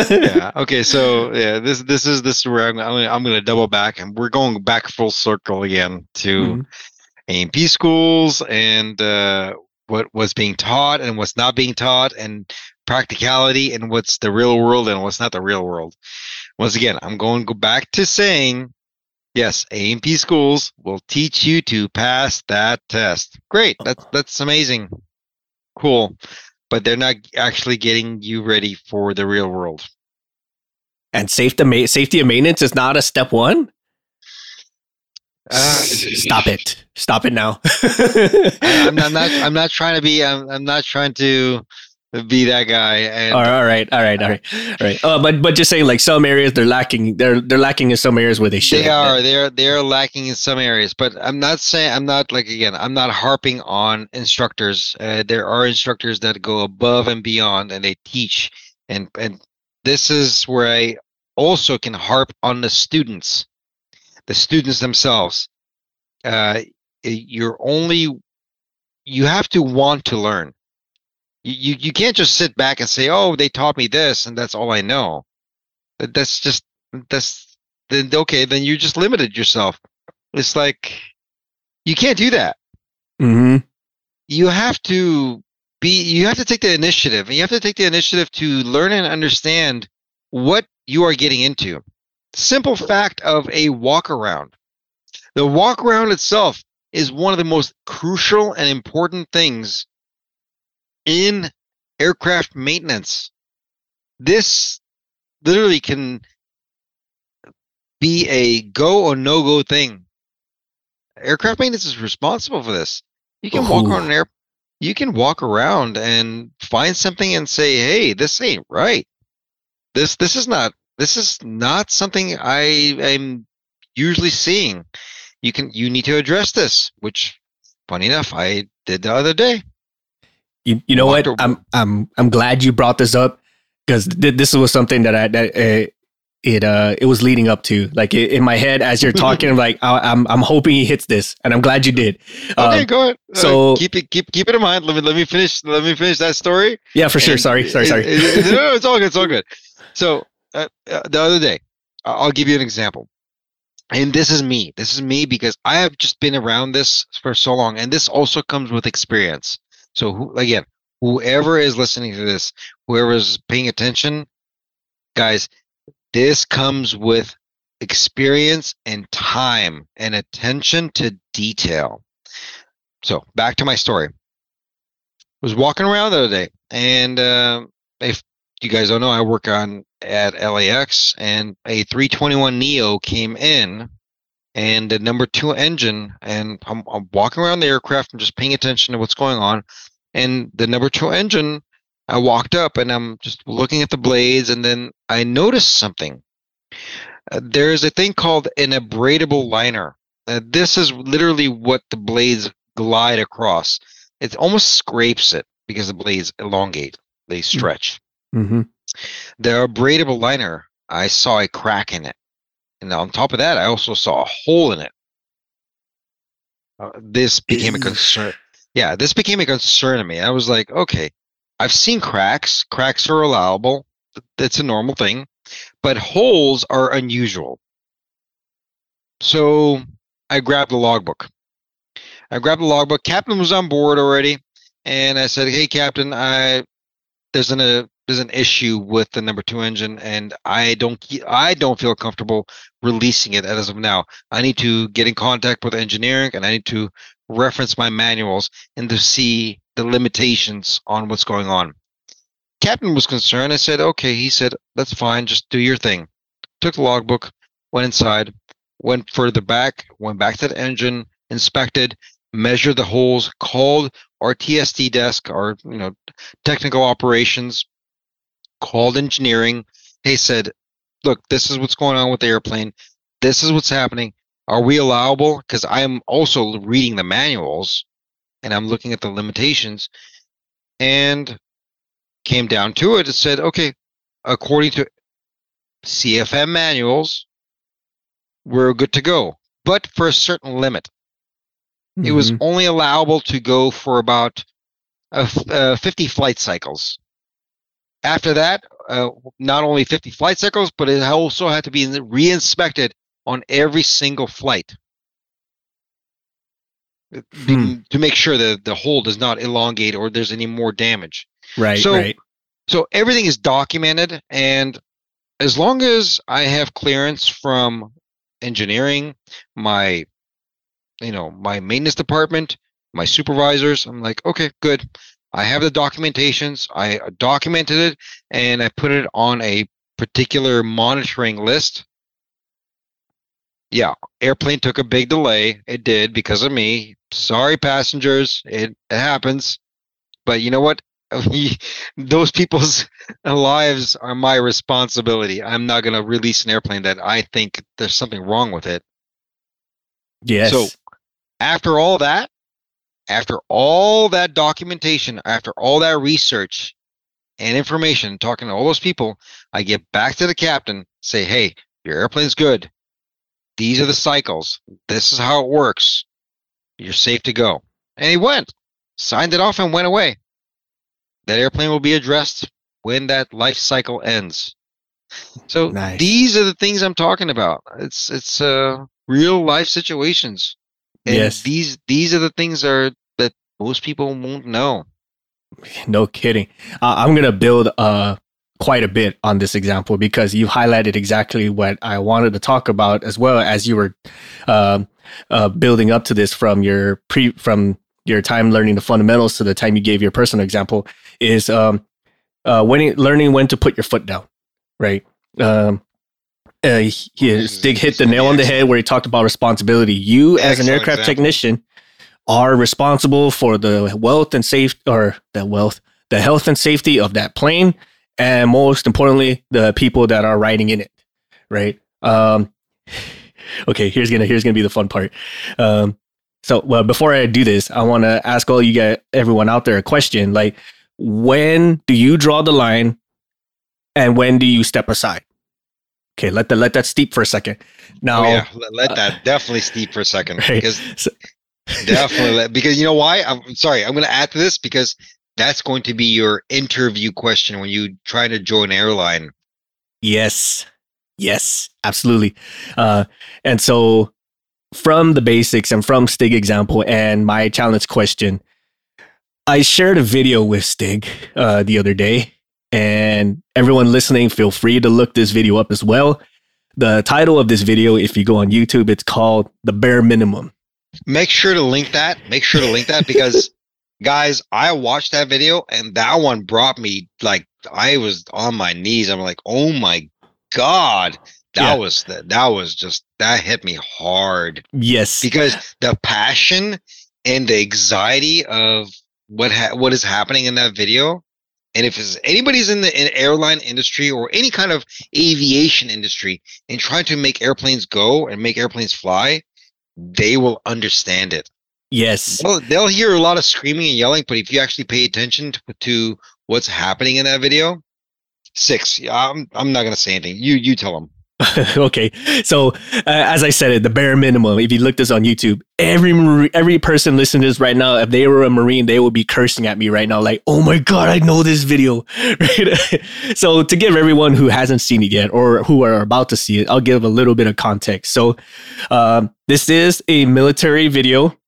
yeah. Okay. So yeah, this this is this is where I'm I'm gonna, I'm gonna double back, and we're going back full circle again to mm-hmm. A&P schools and uh, what was being taught and what's not being taught, and practicality and what's the real world and what's not the real world. Once again, I'm going to go back to saying, yes, A&P schools will teach you to pass that test. Great, that's that's amazing, cool, but they're not actually getting you ready for the real world. And safety safety and maintenance is not a step one. Uh, Stop it! Stop it now. [LAUGHS] I'm, not, I'm not. I'm not trying to be. I'm, I'm not trying to be that guy. And all right, all right, all right, all right. Uh, but but just saying, like some areas they're lacking. They're they're lacking in some areas where they should. They are. They're they're lacking in some areas. But I'm not saying I'm not like again. I'm not harping on instructors. Uh, there are instructors that go above and beyond, and they teach. And and this is where I also can harp on the students, the students themselves. Uh, you're only you have to want to learn you you can't just sit back and say, "Oh, they taught me this, and that's all I know." That's just that's then okay. Then you just limited yourself. It's like you can't do that. Mm-hmm. You have to be. You have to take the initiative, and you have to take the initiative to learn and understand what you are getting into. Simple fact of a walk around. The walk around itself is one of the most crucial and important things in aircraft maintenance. This literally can be a go or no go thing. Aircraft maintenance is responsible for this. You can Ooh. walk around an air you can walk around and find something and say, "Hey, this ain't right. This this is not this is not something I am usually seeing. You can you need to address this." Which, funny enough, I did the other day. You, you know what? I'm I'm I'm glad you brought this up because th- this was something that I that uh, it uh it was leading up to like it, in my head as you're talking I'm like I, I'm I'm hoping he hits this and I'm glad you did. Okay, um, go ahead. Uh, so uh, keep it keep keep it in mind. Let me let me finish let me finish that story. Yeah, for sure. And sorry, sorry, sorry. It, it, no, it's all good. It's all [LAUGHS] good. So uh, uh, the other day, I'll give you an example. And this is me. This is me because I have just been around this for so long, and this also comes with experience. So who, again, whoever is listening to this, whoever is paying attention, guys, this comes with experience and time and attention to detail. So back to my story. I Was walking around the other day, and uh, if you guys don't know, I work on at LAX, and a 321 Neo came in, and the number two engine, and I'm, I'm walking around the aircraft, I'm just paying attention to what's going on, and the number two engine I walked up and I'm just looking at the blades, and then I noticed something. Uh, there's a thing called an abradable liner. Uh, this is literally what the blades glide across. It almost scrapes it because the blades elongate, they hmm. stretch. Mm-hmm. The abradable liner, I saw a crack in it. And on top of that, I also saw a hole in it. Uh, this became a concern. Yeah, this became a concern to me. I was like, okay, I've seen cracks. Cracks are allowable. That's a normal thing. But holes are unusual. So I grabbed the logbook. I grabbed the logbook. Captain was on board already, and I said, "Hey, Captain, I there's an a there's an issue with the number two engine, and I don't I don't feel comfortable releasing it as of now. I need to get in contact with engineering, and I need to reference my manuals and to see the limitations on what's going on. Captain was concerned. I said, okay. He said, that's fine. Just do your thing. Took the logbook, went inside, went further back, went back to the engine, inspected, measured the holes, called our TSD desk, our you know technical operations, called engineering. They said, look, this is what's going on with the airplane. This is what's happening. Are we allowable? Because I am also reading the manuals and I'm looking at the limitations and came down to it. It said, okay, according to CFM manuals, we're good to go, but for a certain limit. Mm-hmm. It was mm-hmm. only allowable to go for about uh, uh, 50 flight cycles. After that, uh, not only 50 flight cycles, but it also had to be re-inspected on every single flight hmm. to make sure that the hole does not elongate or there's any more damage. Right. So, right. so everything is documented, and as long as I have clearance from engineering, my, you know, my maintenance department, my supervisors, I'm like, okay, good. I have the documentations. I documented it, and I put it on a particular monitoring list yeah, airplane took a big delay. It did because of me. Sorry, passengers. It, it happens. But you know what? [LAUGHS] Those people's [LAUGHS] lives are my responsibility. I'm not going to release an airplane that I think there's something wrong with it. Yes. So after all that, after all that documentation, after all that research and information, talking to all those people, I get back to the captain, say, hey, your airplane's good these are the cycles. This is how it works. You're safe to go. And he went, signed it off, and went away. That airplane will be addressed when that life cycle ends. [LAUGHS] So nice. these are the things I'm talking about. It's it's uh, real life situations. And yes. these these are the things are that most people won't know. [LAUGHS] No kidding. Uh, I'm gonna build uh quite a bit on this example because you highlighted exactly what I wanted to talk about as well as you were uh, uh, building up to this from your pre from your time learning the fundamentals to the time you gave your personal example is um, uh, when learning when to put your foot down, right? Um, uh, he, Stig hit the nail on the head where he talked about responsibility. You, as an aircraft example. technician, are responsible for the wealth and safe or the wealth, the health and safety of that plane and most importantly, the people that are writing in it, right? Um, okay, here's gonna here's gonna be the fun part. Um, so, well, before I do this, I want to ask all you guys, everyone out there, a question. Like, when do you draw the line and when do you step aside? Okay, let that let that steep for a second. Now, oh, yeah, let, let that uh, definitely steep for a second [LAUGHS] right. because So- definitely let, because you know why? I'm I'm sorry. I'm going to add to this because that's going to be your interview question when you try to join airline. Yes. Yes, absolutely. Uh, and so from the basics and from Stig example and my challenge question, I shared a video with Stig uh, the other day, and everyone listening, feel free to look this video up as well. The title of this video, if you go on YouTube, it's called The Bare Minimum. Make sure to link that. Make sure to link that because [LAUGHS] guys, I watched that video and that one brought me like I was on my knees. I'm like, "Oh my god." That Yeah. was the, that was just that hit me hard. Yes. because the passion and the anxiety of what ha- what is happening in that video and if anybody's in the in airline industry or any kind of aviation industry and trying to make airplanes go and make airplanes fly they will understand it Yes. they'll, they'll hear a lot of screaming and yelling but if you actually pay attention to, to what's happening in that video six yeah, i'm, I'm not going to say anything you you tell them [LAUGHS] okay. So, uh, as I said, it the bare minimum. If you look this on YouTube, every every person listening to this right now, if they were a Marine, they would be cursing at me right now, like, "Oh my god, I know this video." [LAUGHS] Right? so, to give everyone who hasn't seen it yet or who are about to see it, I'll give a little bit of context. So, um, this is a military video.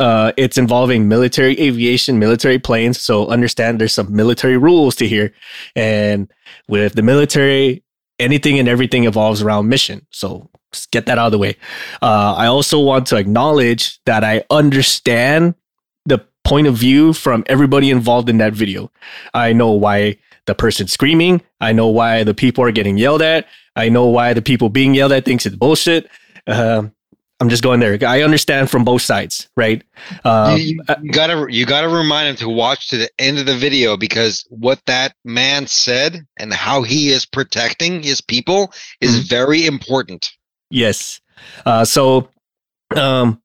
Uh, it's involving military aviation, military planes. So understand there's some military rules to here, and with the military, anything and everything evolves around mission. So just get that out of the way. Uh, I also want to acknowledge that I understand the point of view from everybody involved in that video. I know why the person's screaming. I know why the people are getting yelled at. I know why the people being yelled at thinks it's bullshit. Um I'm just going there. I understand from both sides, right? Um, you, you- you gotta you gotta remind him to watch to the end of the video because what that man said and how he is protecting his people is very important. Yes. Uh, so, um,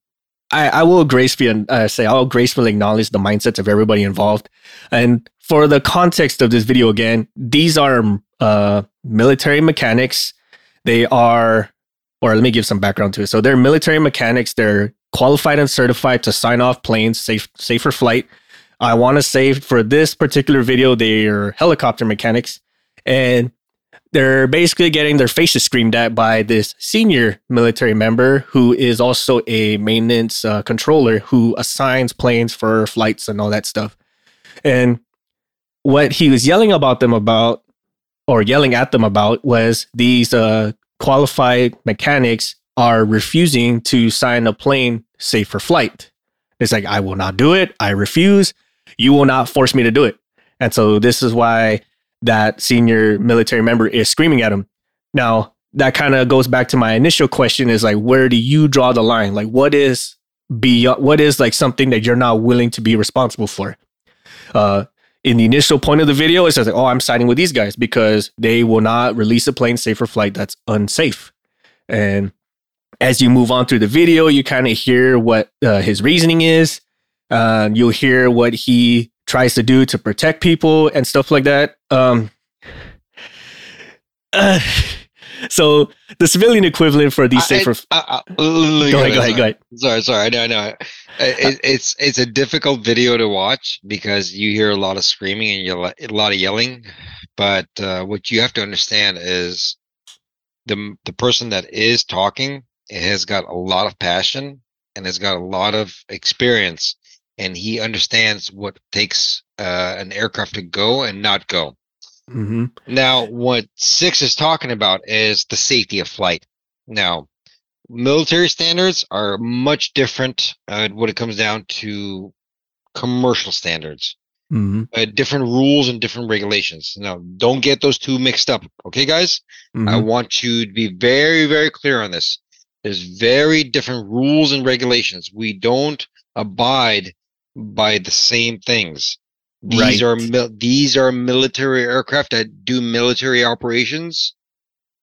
I, I will gracefully uh, say I'll gracefully acknowledge the mindsets of everybody involved, and for the context of this video again, these are uh, military mechanics. They are, or let me give some background to it. So they're military mechanics. They're qualified and certified to sign off planes safe safe for flight. I want to say for this particular video, they're helicopter mechanics, and they're basically getting their faces screamed at by this senior military member who is also a maintenance uh, controller who assigns planes for flights and all that stuff. And what he was yelling about them about, or yelling at them about, was these uh, qualified mechanics are refusing to sign a plane safe for flight. It's like, I will not do it. I refuse. You will not force me to do it. And so this is why that senior military member is screaming at him. Now, that kind of goes back to my initial question is like, where do you draw the line? Like, what is beyond, what is like something that you're not willing to be responsible for? Uh, in the initial point of the video, it says, oh, I'm siding with these guys because they will not release a plane safe flight that's unsafe. And as you move on through the video, you kind of hear what uh, his reasoning is. Uh, you'll hear what he tries to do to protect people and stuff like that. Um, [SIGHS] uh, [LAUGHS] so the civilian equivalent for these I- safer. Uh, uh, let me go ahead, go ahead, go ahead. Sorry, sorry. I know, I know. It, it's it's a difficult video to watch because you hear a lot of screaming and you a lot of yelling. But uh, what you have to understand is the the person that is talking has got a lot of passion and has got a lot of experience, and he understands what takes uh, an aircraft to go and not go. Mhm. Now, what six is talking about is the safety of flight. Now, military standards are much different uh, when it comes down to commercial standards. Mhm. Uh, different rules and different regulations. Now, don't get those two mixed up, okay, guys? I Mhm. want you to be very, very clear on this. There's very different rules and regulations. We don't abide by the same things. These are mil- these are military aircraft that do military operations.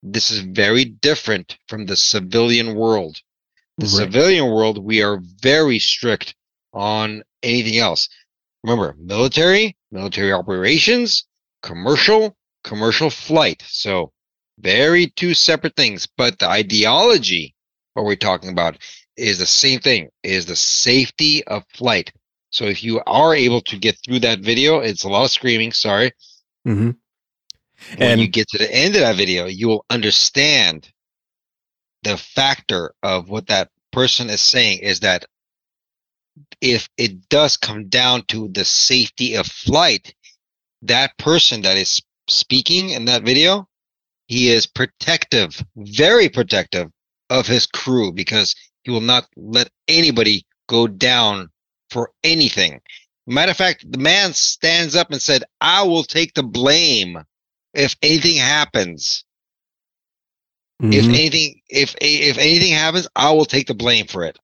This is very different from the civilian world. The Right. civilian world, we are very strict on anything else. Remember, military, military operations, commercial, commercial flight. So very two separate things, but the ideology what we're talking about is the same thing is the safety of flight. So if you are able to get through that video, it's a lot of screaming, sorry. Mm-hmm. When And you get to the end of that video, you will understand the factor of what that person is saying is that if it does come down to the safety of flight, that person that is speaking in that video, he is protective, very protective of his crew because he will not let anybody go down for anything. Matter of fact, the man stands up and said, I will take the blame if anything happens. If Mhm. anything, if if anything happens, I will take the blame for it.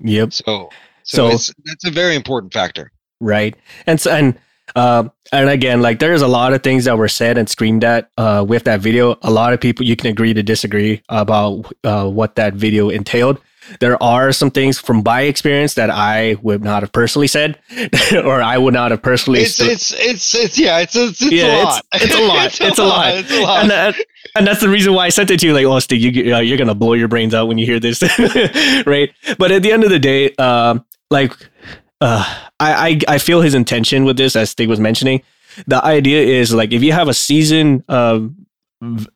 yep. So, so, So- it's that's a very important factor. right and so and um and again like there's a lot of things that were said and screamed at uh with that video a lot of people you can agree to disagree about uh what that video entailed there are some things from my experience that I would not have personally said, [LAUGHS] or I would not have personally. It's stu- it's it's it's yeah, it's it's, it's Yeah, a it's- lot. it's a lot. [LAUGHS] It's a lot. It's a lot. and, that, and that's the reason why I sent it to you. Like, oh, Steve, you, uh, you're gonna blow your brains out when you hear this, [LAUGHS] right? But at the end of the day, um, like, uh, I, I I feel his intention with this, as Stig was mentioning. The idea is like if you have a seasoned uh, v-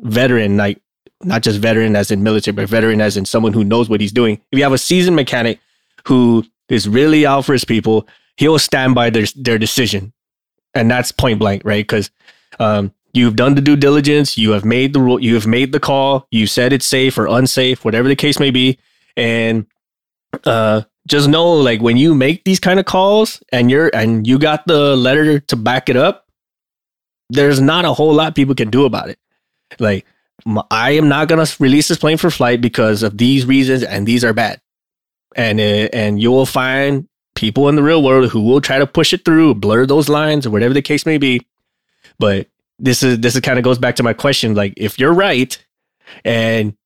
veteran, like not just veteran as in military, but veteran as in someone who knows what he's doing. If you have a seasoned mechanic who is really out for his people, he'll stand by their their decision, and that's point blank, right? Because um, you've done the due diligence, you have made the rule, you have made the call, you said it's safe or unsafe, whatever the case may be, and uh, just know like when you make these kind of calls and you're and you got the letter to back it up, there's not a whole lot people can do about it. Like I am not gonna release this plane for flight because of these reasons, and these are bad. And uh, and you will find people in the real world who will try to push it through, blur those lines, or whatever the case may be. But this is this is kind of goes back to my question. Like, if you're right, and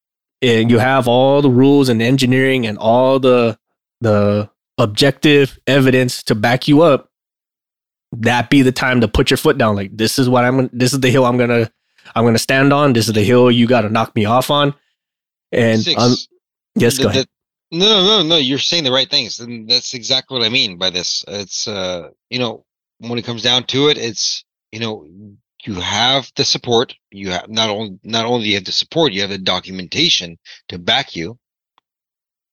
and you have all the rules and engineering and all the the objective evidence to back you up, that be the time to put your foot down. Like, this is what I'm. This is the hill I'm gonna I'm gonna stand on. This is the hill you got to knock me off on. And um, yes, The- go ahead. no, no, no, no. You're saying the right things, and that's exactly what I mean by this. It's uh, you know, when it comes down to it, it's you know, you have the support. You have not only not only you have the support, you have the documentation to back you.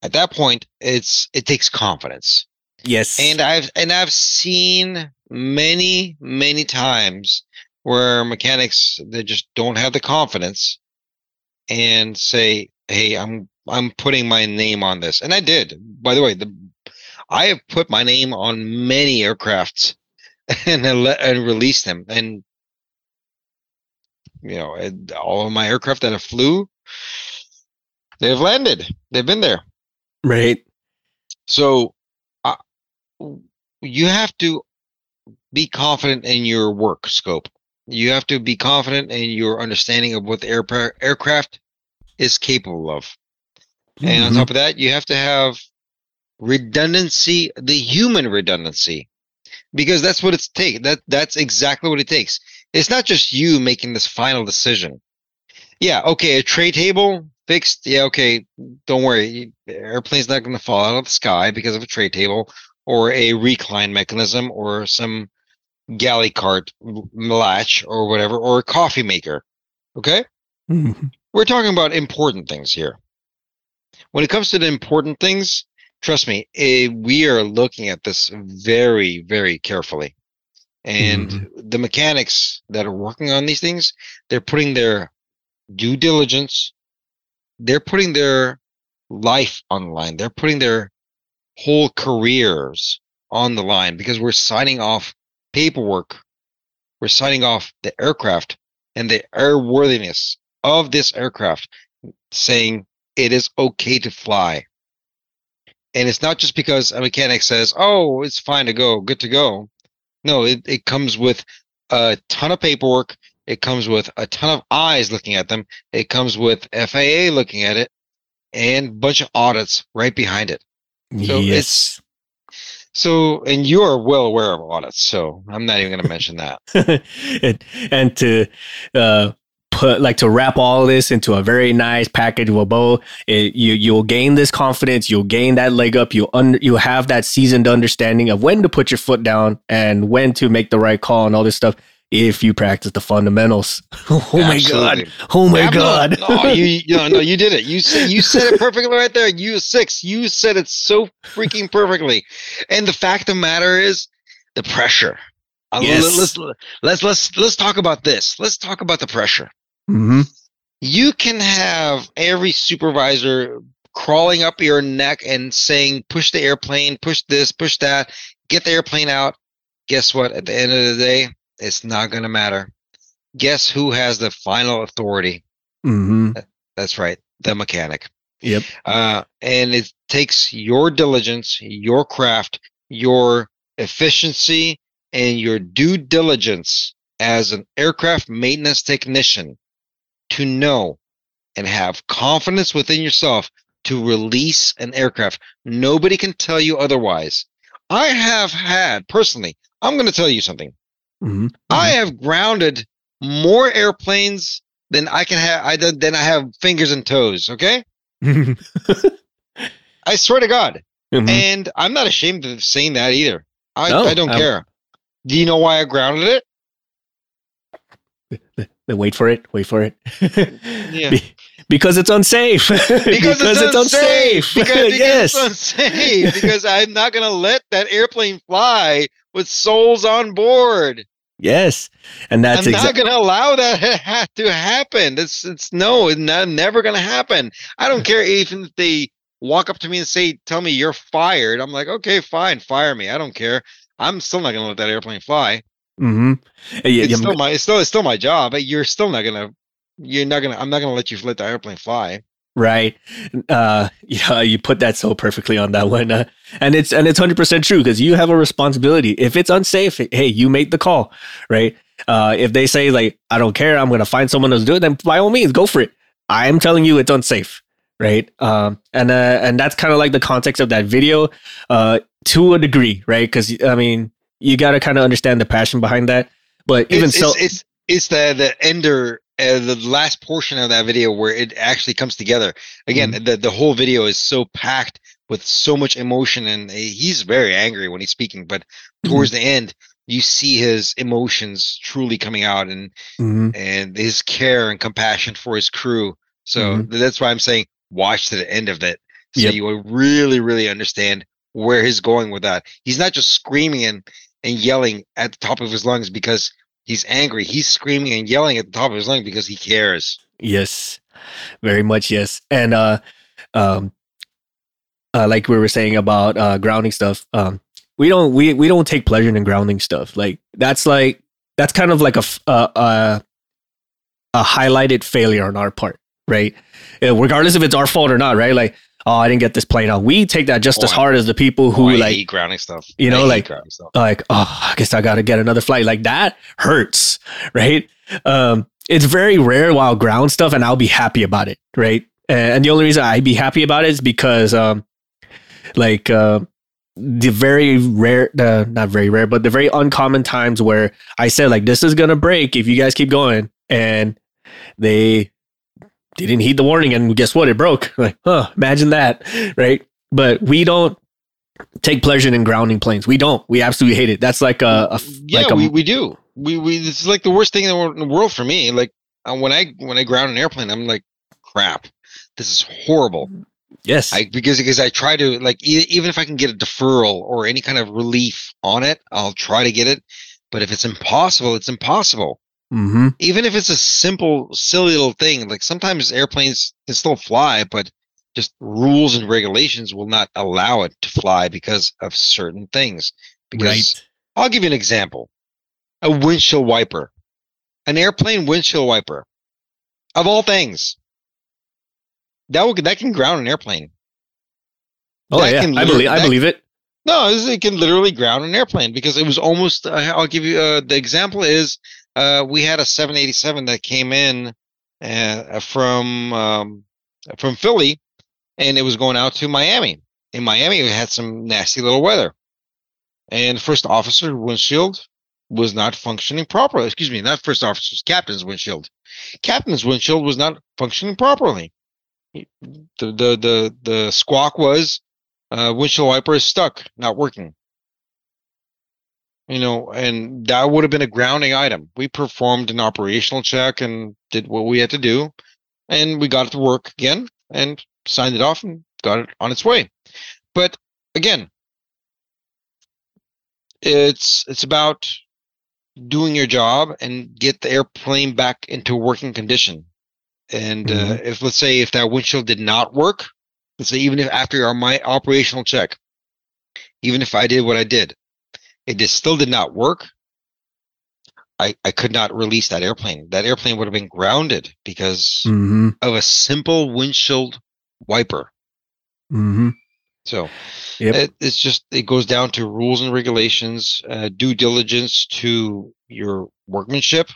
At that point, it's it takes confidence. Yes, And I've and I've seen many many times where mechanics they just don't have the confidence and say, "Hey, I'm I'm putting my name on this." And I did. By the way, the I have put my name on many aircrafts [LAUGHS] and let and released them. And you know, all of my aircraft that have flew, they've landed. They've been there. right. So uh, you have to be confident in your work scope. You have to be confident in your understanding of what the airpa- aircraft is capable of. And on Mhm. top of that, you have to have redundancy, the human redundancy, because that's what it's take. That that's exactly what it takes. It's not just you making this final decision. Yeah, okay, a tray table fixed. Yeah, okay, don't worry. The airplane's not going to fall out of the sky because of a tray table or a recline mechanism or some galley cart latch or whatever or a coffee maker. Okay? Mhm. we're talking about important things here. When it comes to the important things, trust me, eh, we are looking at this very, very carefully. And the mechanics that are working on these things, they're putting their due diligence, they're putting their life on the line, they're putting their whole careers on the line because we're signing off paperwork, we're signing off the aircraft and the airworthiness of this aircraft saying it is okay to fly. And it's not just because a mechanic says, oh, it's fine to go, good to go. No, it, it comes with a ton of paperwork. It comes with a ton of eyes looking at them. It comes with FAA looking at it and a bunch of audits right behind it. So yes. So, and you are well aware of audits, so I'm not even going to mention that. [LAUGHS] and, and to uh, put like to wrap all this into a very nice package with bow, it, you you'll gain this confidence, you'll gain that leg up, you'll under, you'll have that seasoned understanding of when to put your foot down and when to make the right call and all this stuff if you practice the fundamentals. [LAUGHS] oh my god! Oh my god! No, no, you no, no, you did it. You said you [LAUGHS] said it perfectly right there. You six. You said it so freaking perfectly. And the fact of the matter is, the pressure. Uh, yes. Let's let's let's let's talk about this. Let's talk about the pressure. Mm-hmm. You can have every supervisor crawling up your neck and saying, "Push the airplane, push this, push that, get the airplane out." Guess what? At the end of the day, it's not going to matter. Guess who has the final authority? Mm-hmm. That's right, the mechanic. Yep. Uh, and it takes your diligence, your craft, your efficiency, and your due diligence as an aircraft maintenance technician to know and have confidence within yourself to release an aircraft. Nobody can tell you otherwise. I have had personally, I'm going to tell you something. Mm-hmm. I mm-hmm. have grounded more airplanes than I can have. I than I have fingers and toes. Okay, [LAUGHS] I swear to God, mm-hmm. and I'm not ashamed of saying that either. I, no, I don't I'm... care. Do you know why I grounded it? Wait for it. Wait for it. [LAUGHS] yeah. Be- because it's unsafe. [LAUGHS] Because, because it's, unsafe. Because, yes. it's unsafe. Because I'm not going to let that airplane fly with souls on board. Yes, and that's I'm exa- not going to allow that [LAUGHS] to happen. It's it's no, it's not, never going to happen. I don't care even if they walk up to me and say, "Tell me you're fired." I'm like, okay, fine, fire me. I don't care. I'm still not going to let that airplane fly. Mm-hmm. Yeah, it's still my it's still it's still my job. But you're still not going to. You're not gonna. I'm not gonna let you let the airplane fly. Right. Uh, yeah, you put that so perfectly on that one. Uh, and it's and it's 100% true because you have a responsibility. If it's unsafe, hey, you make the call, right? Uh, if they say like I don't care, I'm going to find someone else to do it, then by all means go for it. I am telling you it's unsafe, right? Um, and uh, and that's kind of like the context of that video uh, to a degree, right? Cuz I mean, you got to kind of understand the passion behind that. But even it's, so it's, it's it's the the ender uh, the last portion of that video where it actually comes together again mm-hmm. the, the whole video is so packed with so much emotion and he's very angry when he's speaking but mm-hmm. towards the end you see his emotions truly coming out and mm-hmm. and his care and compassion for his crew so mm-hmm. that's why i'm saying watch to the end of it so yep. you will really really understand where he's going with that he's not just screaming and and yelling at the top of his lungs because he's angry. He's screaming and yelling at the top of his lungs because he cares. Yes, very much. Yes, and uh, um, uh, like we were saying about uh, grounding stuff. Um, we don't we we don't take pleasure in grounding stuff. Like that's like that's kind of like a uh, uh, a highlighted failure on our part, right? regardless if it's our fault or not, right? Like oh, I didn't get this plane out. We take that just oh, as hard as the people who oh, like grounding stuff. You know, like like oh, I guess I got to get another flight. Like that hurts, right? Um, it's very rare while ground stuff, and I'll be happy about it, right? And the only reason I'd be happy about it is because, um, like, uh, the very rare, uh, not very rare, but the very uncommon times where I said like, this is gonna break if you guys keep going, and they didn't heed the warning and guess what? It broke. [LAUGHS] Like, huh, imagine that, right? But we don't take pleasure in grounding planes. We don't. We absolutely hate it. That's like a, a yeah, like a, we, we do. We we this is like the worst thing in the world for me. Like uh, when I when I ground an airplane, I'm like, crap, this is horrible. Yes, I because because I try to like e- even if I can get a deferral or any kind of relief on it, I'll try to get it. But if it's impossible, it's impossible. Mm-hmm. Even if it's a simple, silly little thing, like sometimes airplanes can still fly, but just rules and regulations will not allow it to fly because of certain things. Because right. I'll give you an example a windshield wiper, an airplane windshield wiper, of all things. That will, that can ground an airplane. Oh that yeah, I believe I believe it. No, it can literally ground an airplane because it was almost. Uh, I'll give you uh, the example is uh, we had a 787 that came in uh, from um, from Philly, and it was going out to Miami. In Miami, we had some nasty little weather. and first officer windshield was not functioning properly. Excuse me, not first officer's captain's windshield. Captain's windshield was not functioning properly. The the the the squawk was uh, windshield wiper is stuck, not working. You know, and that would have been a grounding item. We performed an operational check and did what we had to do, and we got it to work again and signed it off and got it on its way. But again, it's it's about doing your job and get the airplane back into working condition. And mm-hmm. uh, if let's say if that windshield did not work, let's say even if after our my operational check, even if I did what I did, it just still did not work. I, I could not release that airplane. That airplane would have been grounded because mm-hmm. of a simple windshield wiper. Mm-hmm. So yep. it, it's just it goes down to rules and regulations, uh, due diligence to your workmanship,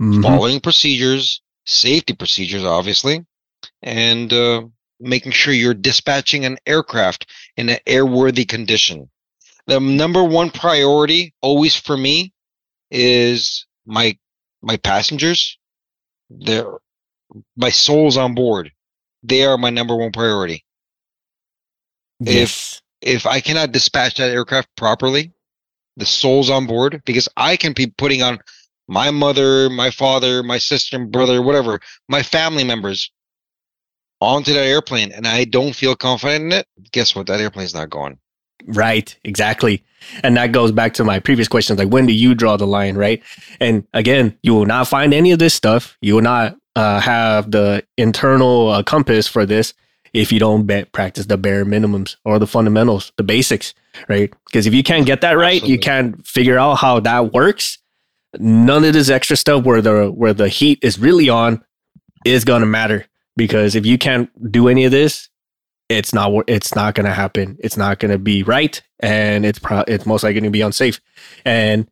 mm-hmm. following procedures, safety procedures, obviously, and uh, making sure you're dispatching an aircraft in an airworthy condition. The number one priority, always for me, is my my passengers. Their my souls on board. They are my number one priority. Yes. If if I cannot dispatch that aircraft properly, the souls on board, because I can be putting on my mother, my father, my sister, brother, whatever, my family members onto that airplane and I don't feel confident in it, guess what? That airplane's not going. Right, exactly. And that goes back to my previous questions like, when do you draw the line, right? And again, you will not find any of this stuff. You will not uh, have the internal uh, compass for this if you don't bet, practice the bare minimums or the fundamentals, the basics, right? Because if you can't get that right, Absolutely. you can't figure out how that works. None of this extra stuff where the where the heat is really on is gonna matter because if you can't do any of this, it's not it's not gonna happen. It's not gonna be right, and it's pro- it's most likely gonna be unsafe, and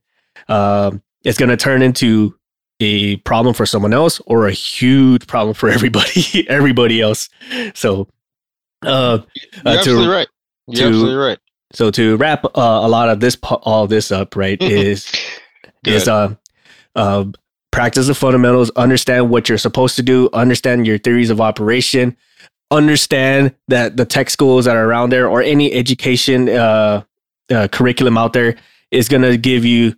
um, it's gonna turn into a problem for someone else or a huge problem for [LAUGHS] everybody everybody else. So uh, You're uh, absolutely right. You're to, absolutely right. So to wrap uh, a lot of this all this up, right, [LAUGHS] is is uh, uh, practice the fundamentals, understand what you're supposed to do, understand your theories of operation, understand that the tech schools that are around there or any education uh, uh curriculum out there is going to give you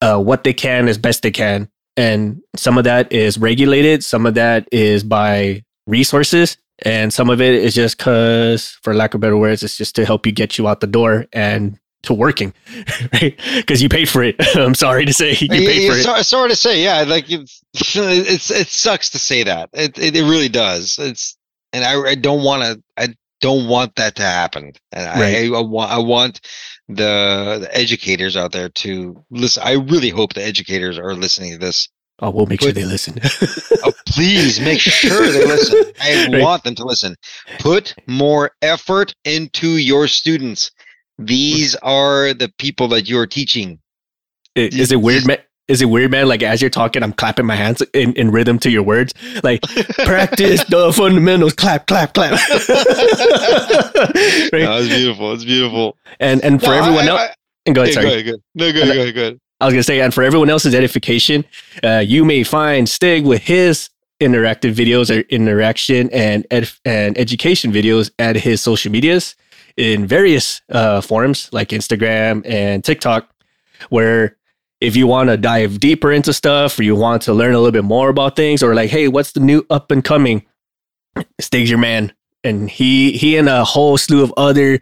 uh, what they can as best they can. And some of that is regulated, some of that is by resources, and some of it is just because, for lack of better words, it's just to help you get you out the door and to working, [LAUGHS] right? Because you paid for it. [LAUGHS] I'm sorry to say you paid for it. sorry to say, yeah. Like it's, [LAUGHS] it's it sucks to say that. It it, it really does. It's and I, I don't want to. I don't want that to happen. And right. I, I, want I want the, the educators out there to listen. I really hope the educators are listening to this Oh, we'll make Put, sure they listen. oh, please make sure they listen. [LAUGHS] I right. want them to listen. Put more effort into your students. These are the people that you're teaching. Is it weird? Is it weird, man? Like as you're talking, I'm clapping my hands in, in rhythm to your words. Like practice the [LAUGHS] fundamentals. Clap, clap, clap. [LAUGHS] right? No, it's beautiful. It's beautiful. And and for no, everyone else, I, and go ahead. sorry. Go ahead, go No, go ahead, go ahead, go ahead. I was gonna say, and for everyone else's edification, uh, you may find Stig with his interactive videos or interaction and ed- and education videos at his social medias in various uh, forums like Instagram and TikTok, where if you want to dive deeper into stuff or you want to learn a little bit more about things or like, hey, what's the new up and coming? Stig's your man, and he he and a whole slew of other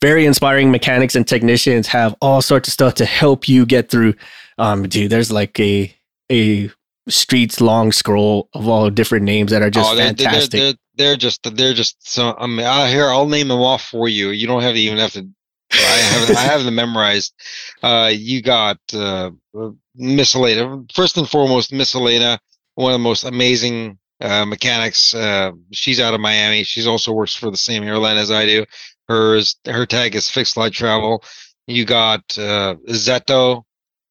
very inspiring mechanics and technicians have all sorts of stuff to help you get through. Um, dude, there's like a a streets long scroll of all different names that are just oh, they're, fantastic. They're, they're, they're, just they're just so. I mean, I here I'll name them off for you. You don't have to even have to. I haven't I have them memorized. Uh, you got uh, Miss Elena. First and foremost, Miss Elena, one of the most amazing uh, mechanics. Uh, she's out of Miami. She's also works for the same airline as I do. Hers her tag is fixed flight travel. You got uh, Zeto.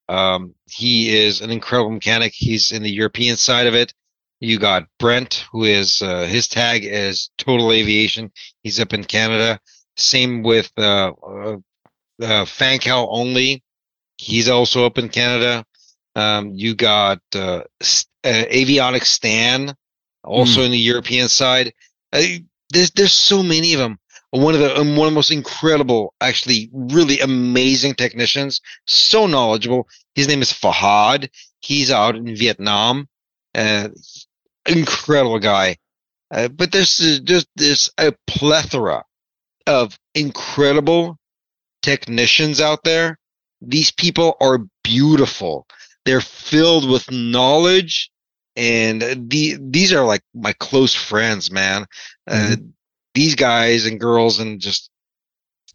Um, he is an incredible mechanic. He's in the European side of it. You got Brent, who is uh, his tag is total aviation. He's up in Canada. Same with uh, uh, uh, Fancal only. He's also up in Canada. Um, you got uh, uh, Avionics Stan, also in the European side. Uh, there's there's so many of them. One of the um, one of the most incredible, actually, really amazing technicians. So knowledgeable. His name is Fahad. He's out in Vietnam. Uh, incredible guy. Uh, but there's just there's a plethora of incredible technicians out there. These people are beautiful. They're filled with knowledge, and the these are like my close friends, man. Uh, these guys and girls, and just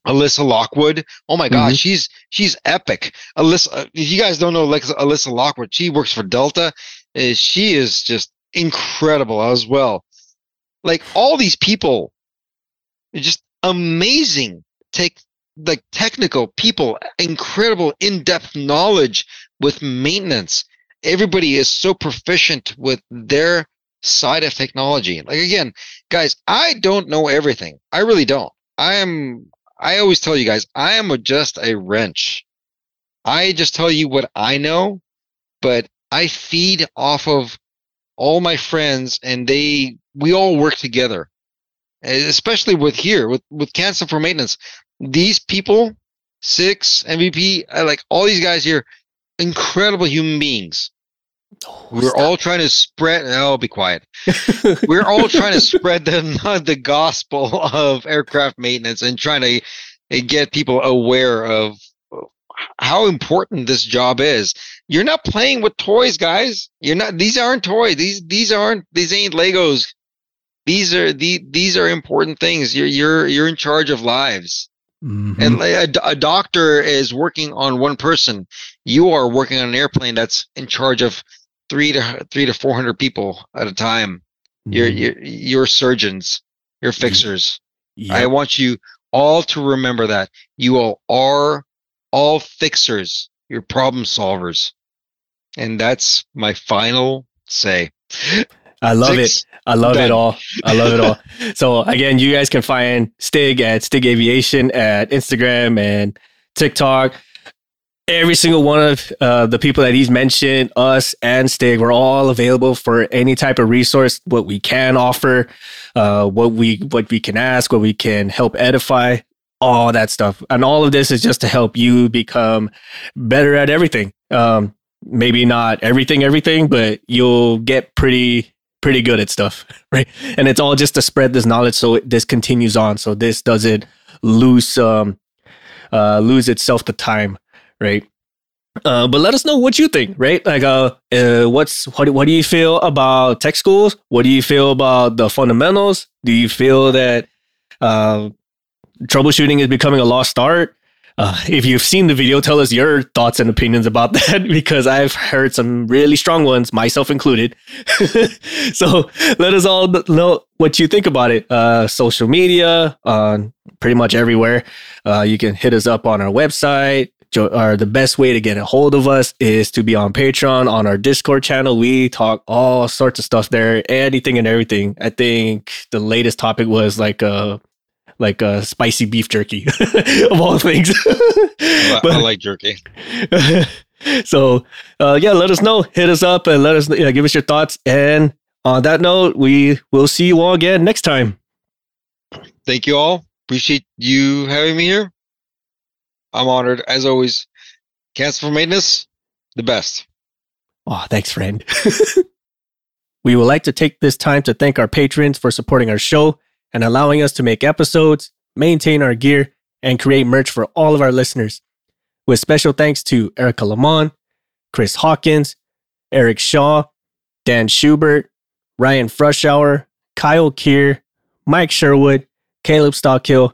Alyssa Lockwood. Oh my God, Mhm. she's she's epic. Alyssa, if you guys don't know like Alyssa Lockwood, she works for Delta. Uh, she is just incredible as well. Like all these people, just amazing. Take like technical people, incredible in-depth knowledge with maintenance. Everybody is so proficient with their side of technology. Like again, guys, I don't know everything. I really don't. I am I always tell you guys, I am a, just a wrench. I just tell you what I know, but I feed off of all my friends and they we all work together. Eh, Especially with here with with Cancel for Maintenance. These people, six MVP, I like all these guys here, incredible human beings. We're all trying to spread. Oh, be quiet. [LAUGHS] We're all trying to spread the [LAUGHS] the gospel of aircraft maintenance and trying to uh, get people aware of how important this job is. You're not playing with toys, guys. You're not. These aren't toys. These these aren't. These ain't Legos. These are the these are important things. You're you're you're in charge of lives. Mhm. And a, a, doctor is working on one person. You are working on an airplane that's in charge of three to three to four hundred people at a time. You're Mhm. you're, you're surgeons. You're fixers. I want you all to remember that you all are all fixers. You're problem solvers, and that's my final say. I love it. I love Done. it all. I love it all. [LAUGHS] so again, you guys can find Stig at Stig Aviation at Instagram and TikTok. Every single one of uh, the people that he's mentioned, us and Stig, we're all available for any type of resource. What we can offer, uh, what we what we can ask, what we can help edify, all that stuff, and all of this is just to help you become better at everything. Um, maybe not everything, everything, but you'll get pretty pretty good at stuff, [LAUGHS] right? And it's all just to spread this knowledge so it, this continues on, so this doesn't lose um uh lose itself to time, right? Uh, but let us know what you think, right? Like, uh, uh, what's what? What do you feel about tech schools? What do you feel about the fundamentals? Do you feel that uh, troubleshooting is becoming a lost art? Uh, if you've seen the video, tell us your thoughts and opinions about [LAUGHS] that because I've heard some really strong ones, myself included. [LAUGHS] so let us all know what you think about it. Uh, social media, on pretty much everywhere. Uh, you can hit us up on our website. Jo- Or the best way to get a hold of us is to be on Patreon, on our Discord channel. We talk all sorts of stuff there, anything and everything. I think the latest topic was like uh like uh, spicy beef jerky [LAUGHS] of all things. But- I like jerky. [LAUGHS] so uh, yeah, let us know. Hit us up and let us yeah, give us your thoughts. And on that note, we will see you all again next time. Thank you all. Appreciate you having me here. I'm honored as always. Cancel for maintenance, the best. Oh, thanks, friend. [LAUGHS] we would like to take this time to thank our patrons for supporting our show and allowing us to make episodes, maintain our gear, and create merch for all of our listeners. With special thanks to Erica Lamont, Chris Hawkins, Eric Shaw, Dan Schubert, Ryan Frushauer, Kyle Keir, Mike Sherwood, Caleb Stockhill,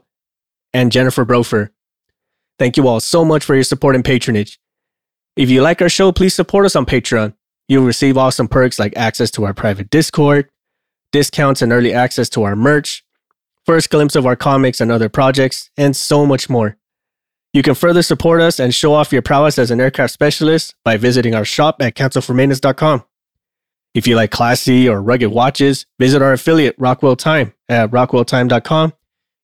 and Jennifer Brofer. Thank you all so much for your support and patronage. If you like our show, please support us on Patreon. You'll receive awesome perks like access to our private Discord, discounts and early access to our merch, first glimpse of our comics and other projects, and so much more. You can further support us and show off your prowess as an aircraft specialist by visiting our shop at cancelformaintenance.com. If you like classy or rugged watches, visit our affiliate Rockwell Time at rockwelltime.com.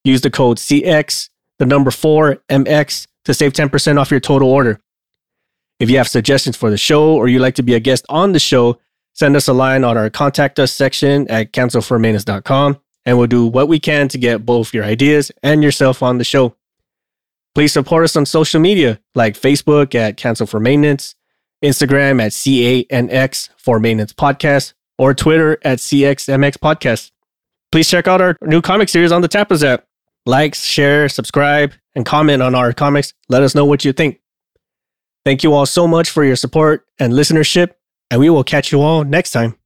Use the code CX, the number 4 MX to save 10% off your total order. If you have suggestions for the show or you'd like to be a guest on the show, send us a line on our contact us section at cancelformaintenance.com and we'll do what we can to get both your ideas and yourself on the show. Please support us on social media like Facebook at Cancel for Maintenance, Instagram at CANX for Maintenance Podcast, or Twitter at CXMX Podcast. Please check out our new comic series on the Tapas app. Like, share, subscribe, and comment on our comics. Let us know what you think. Thank you all so much for your support and listenership, and we will catch you all next time.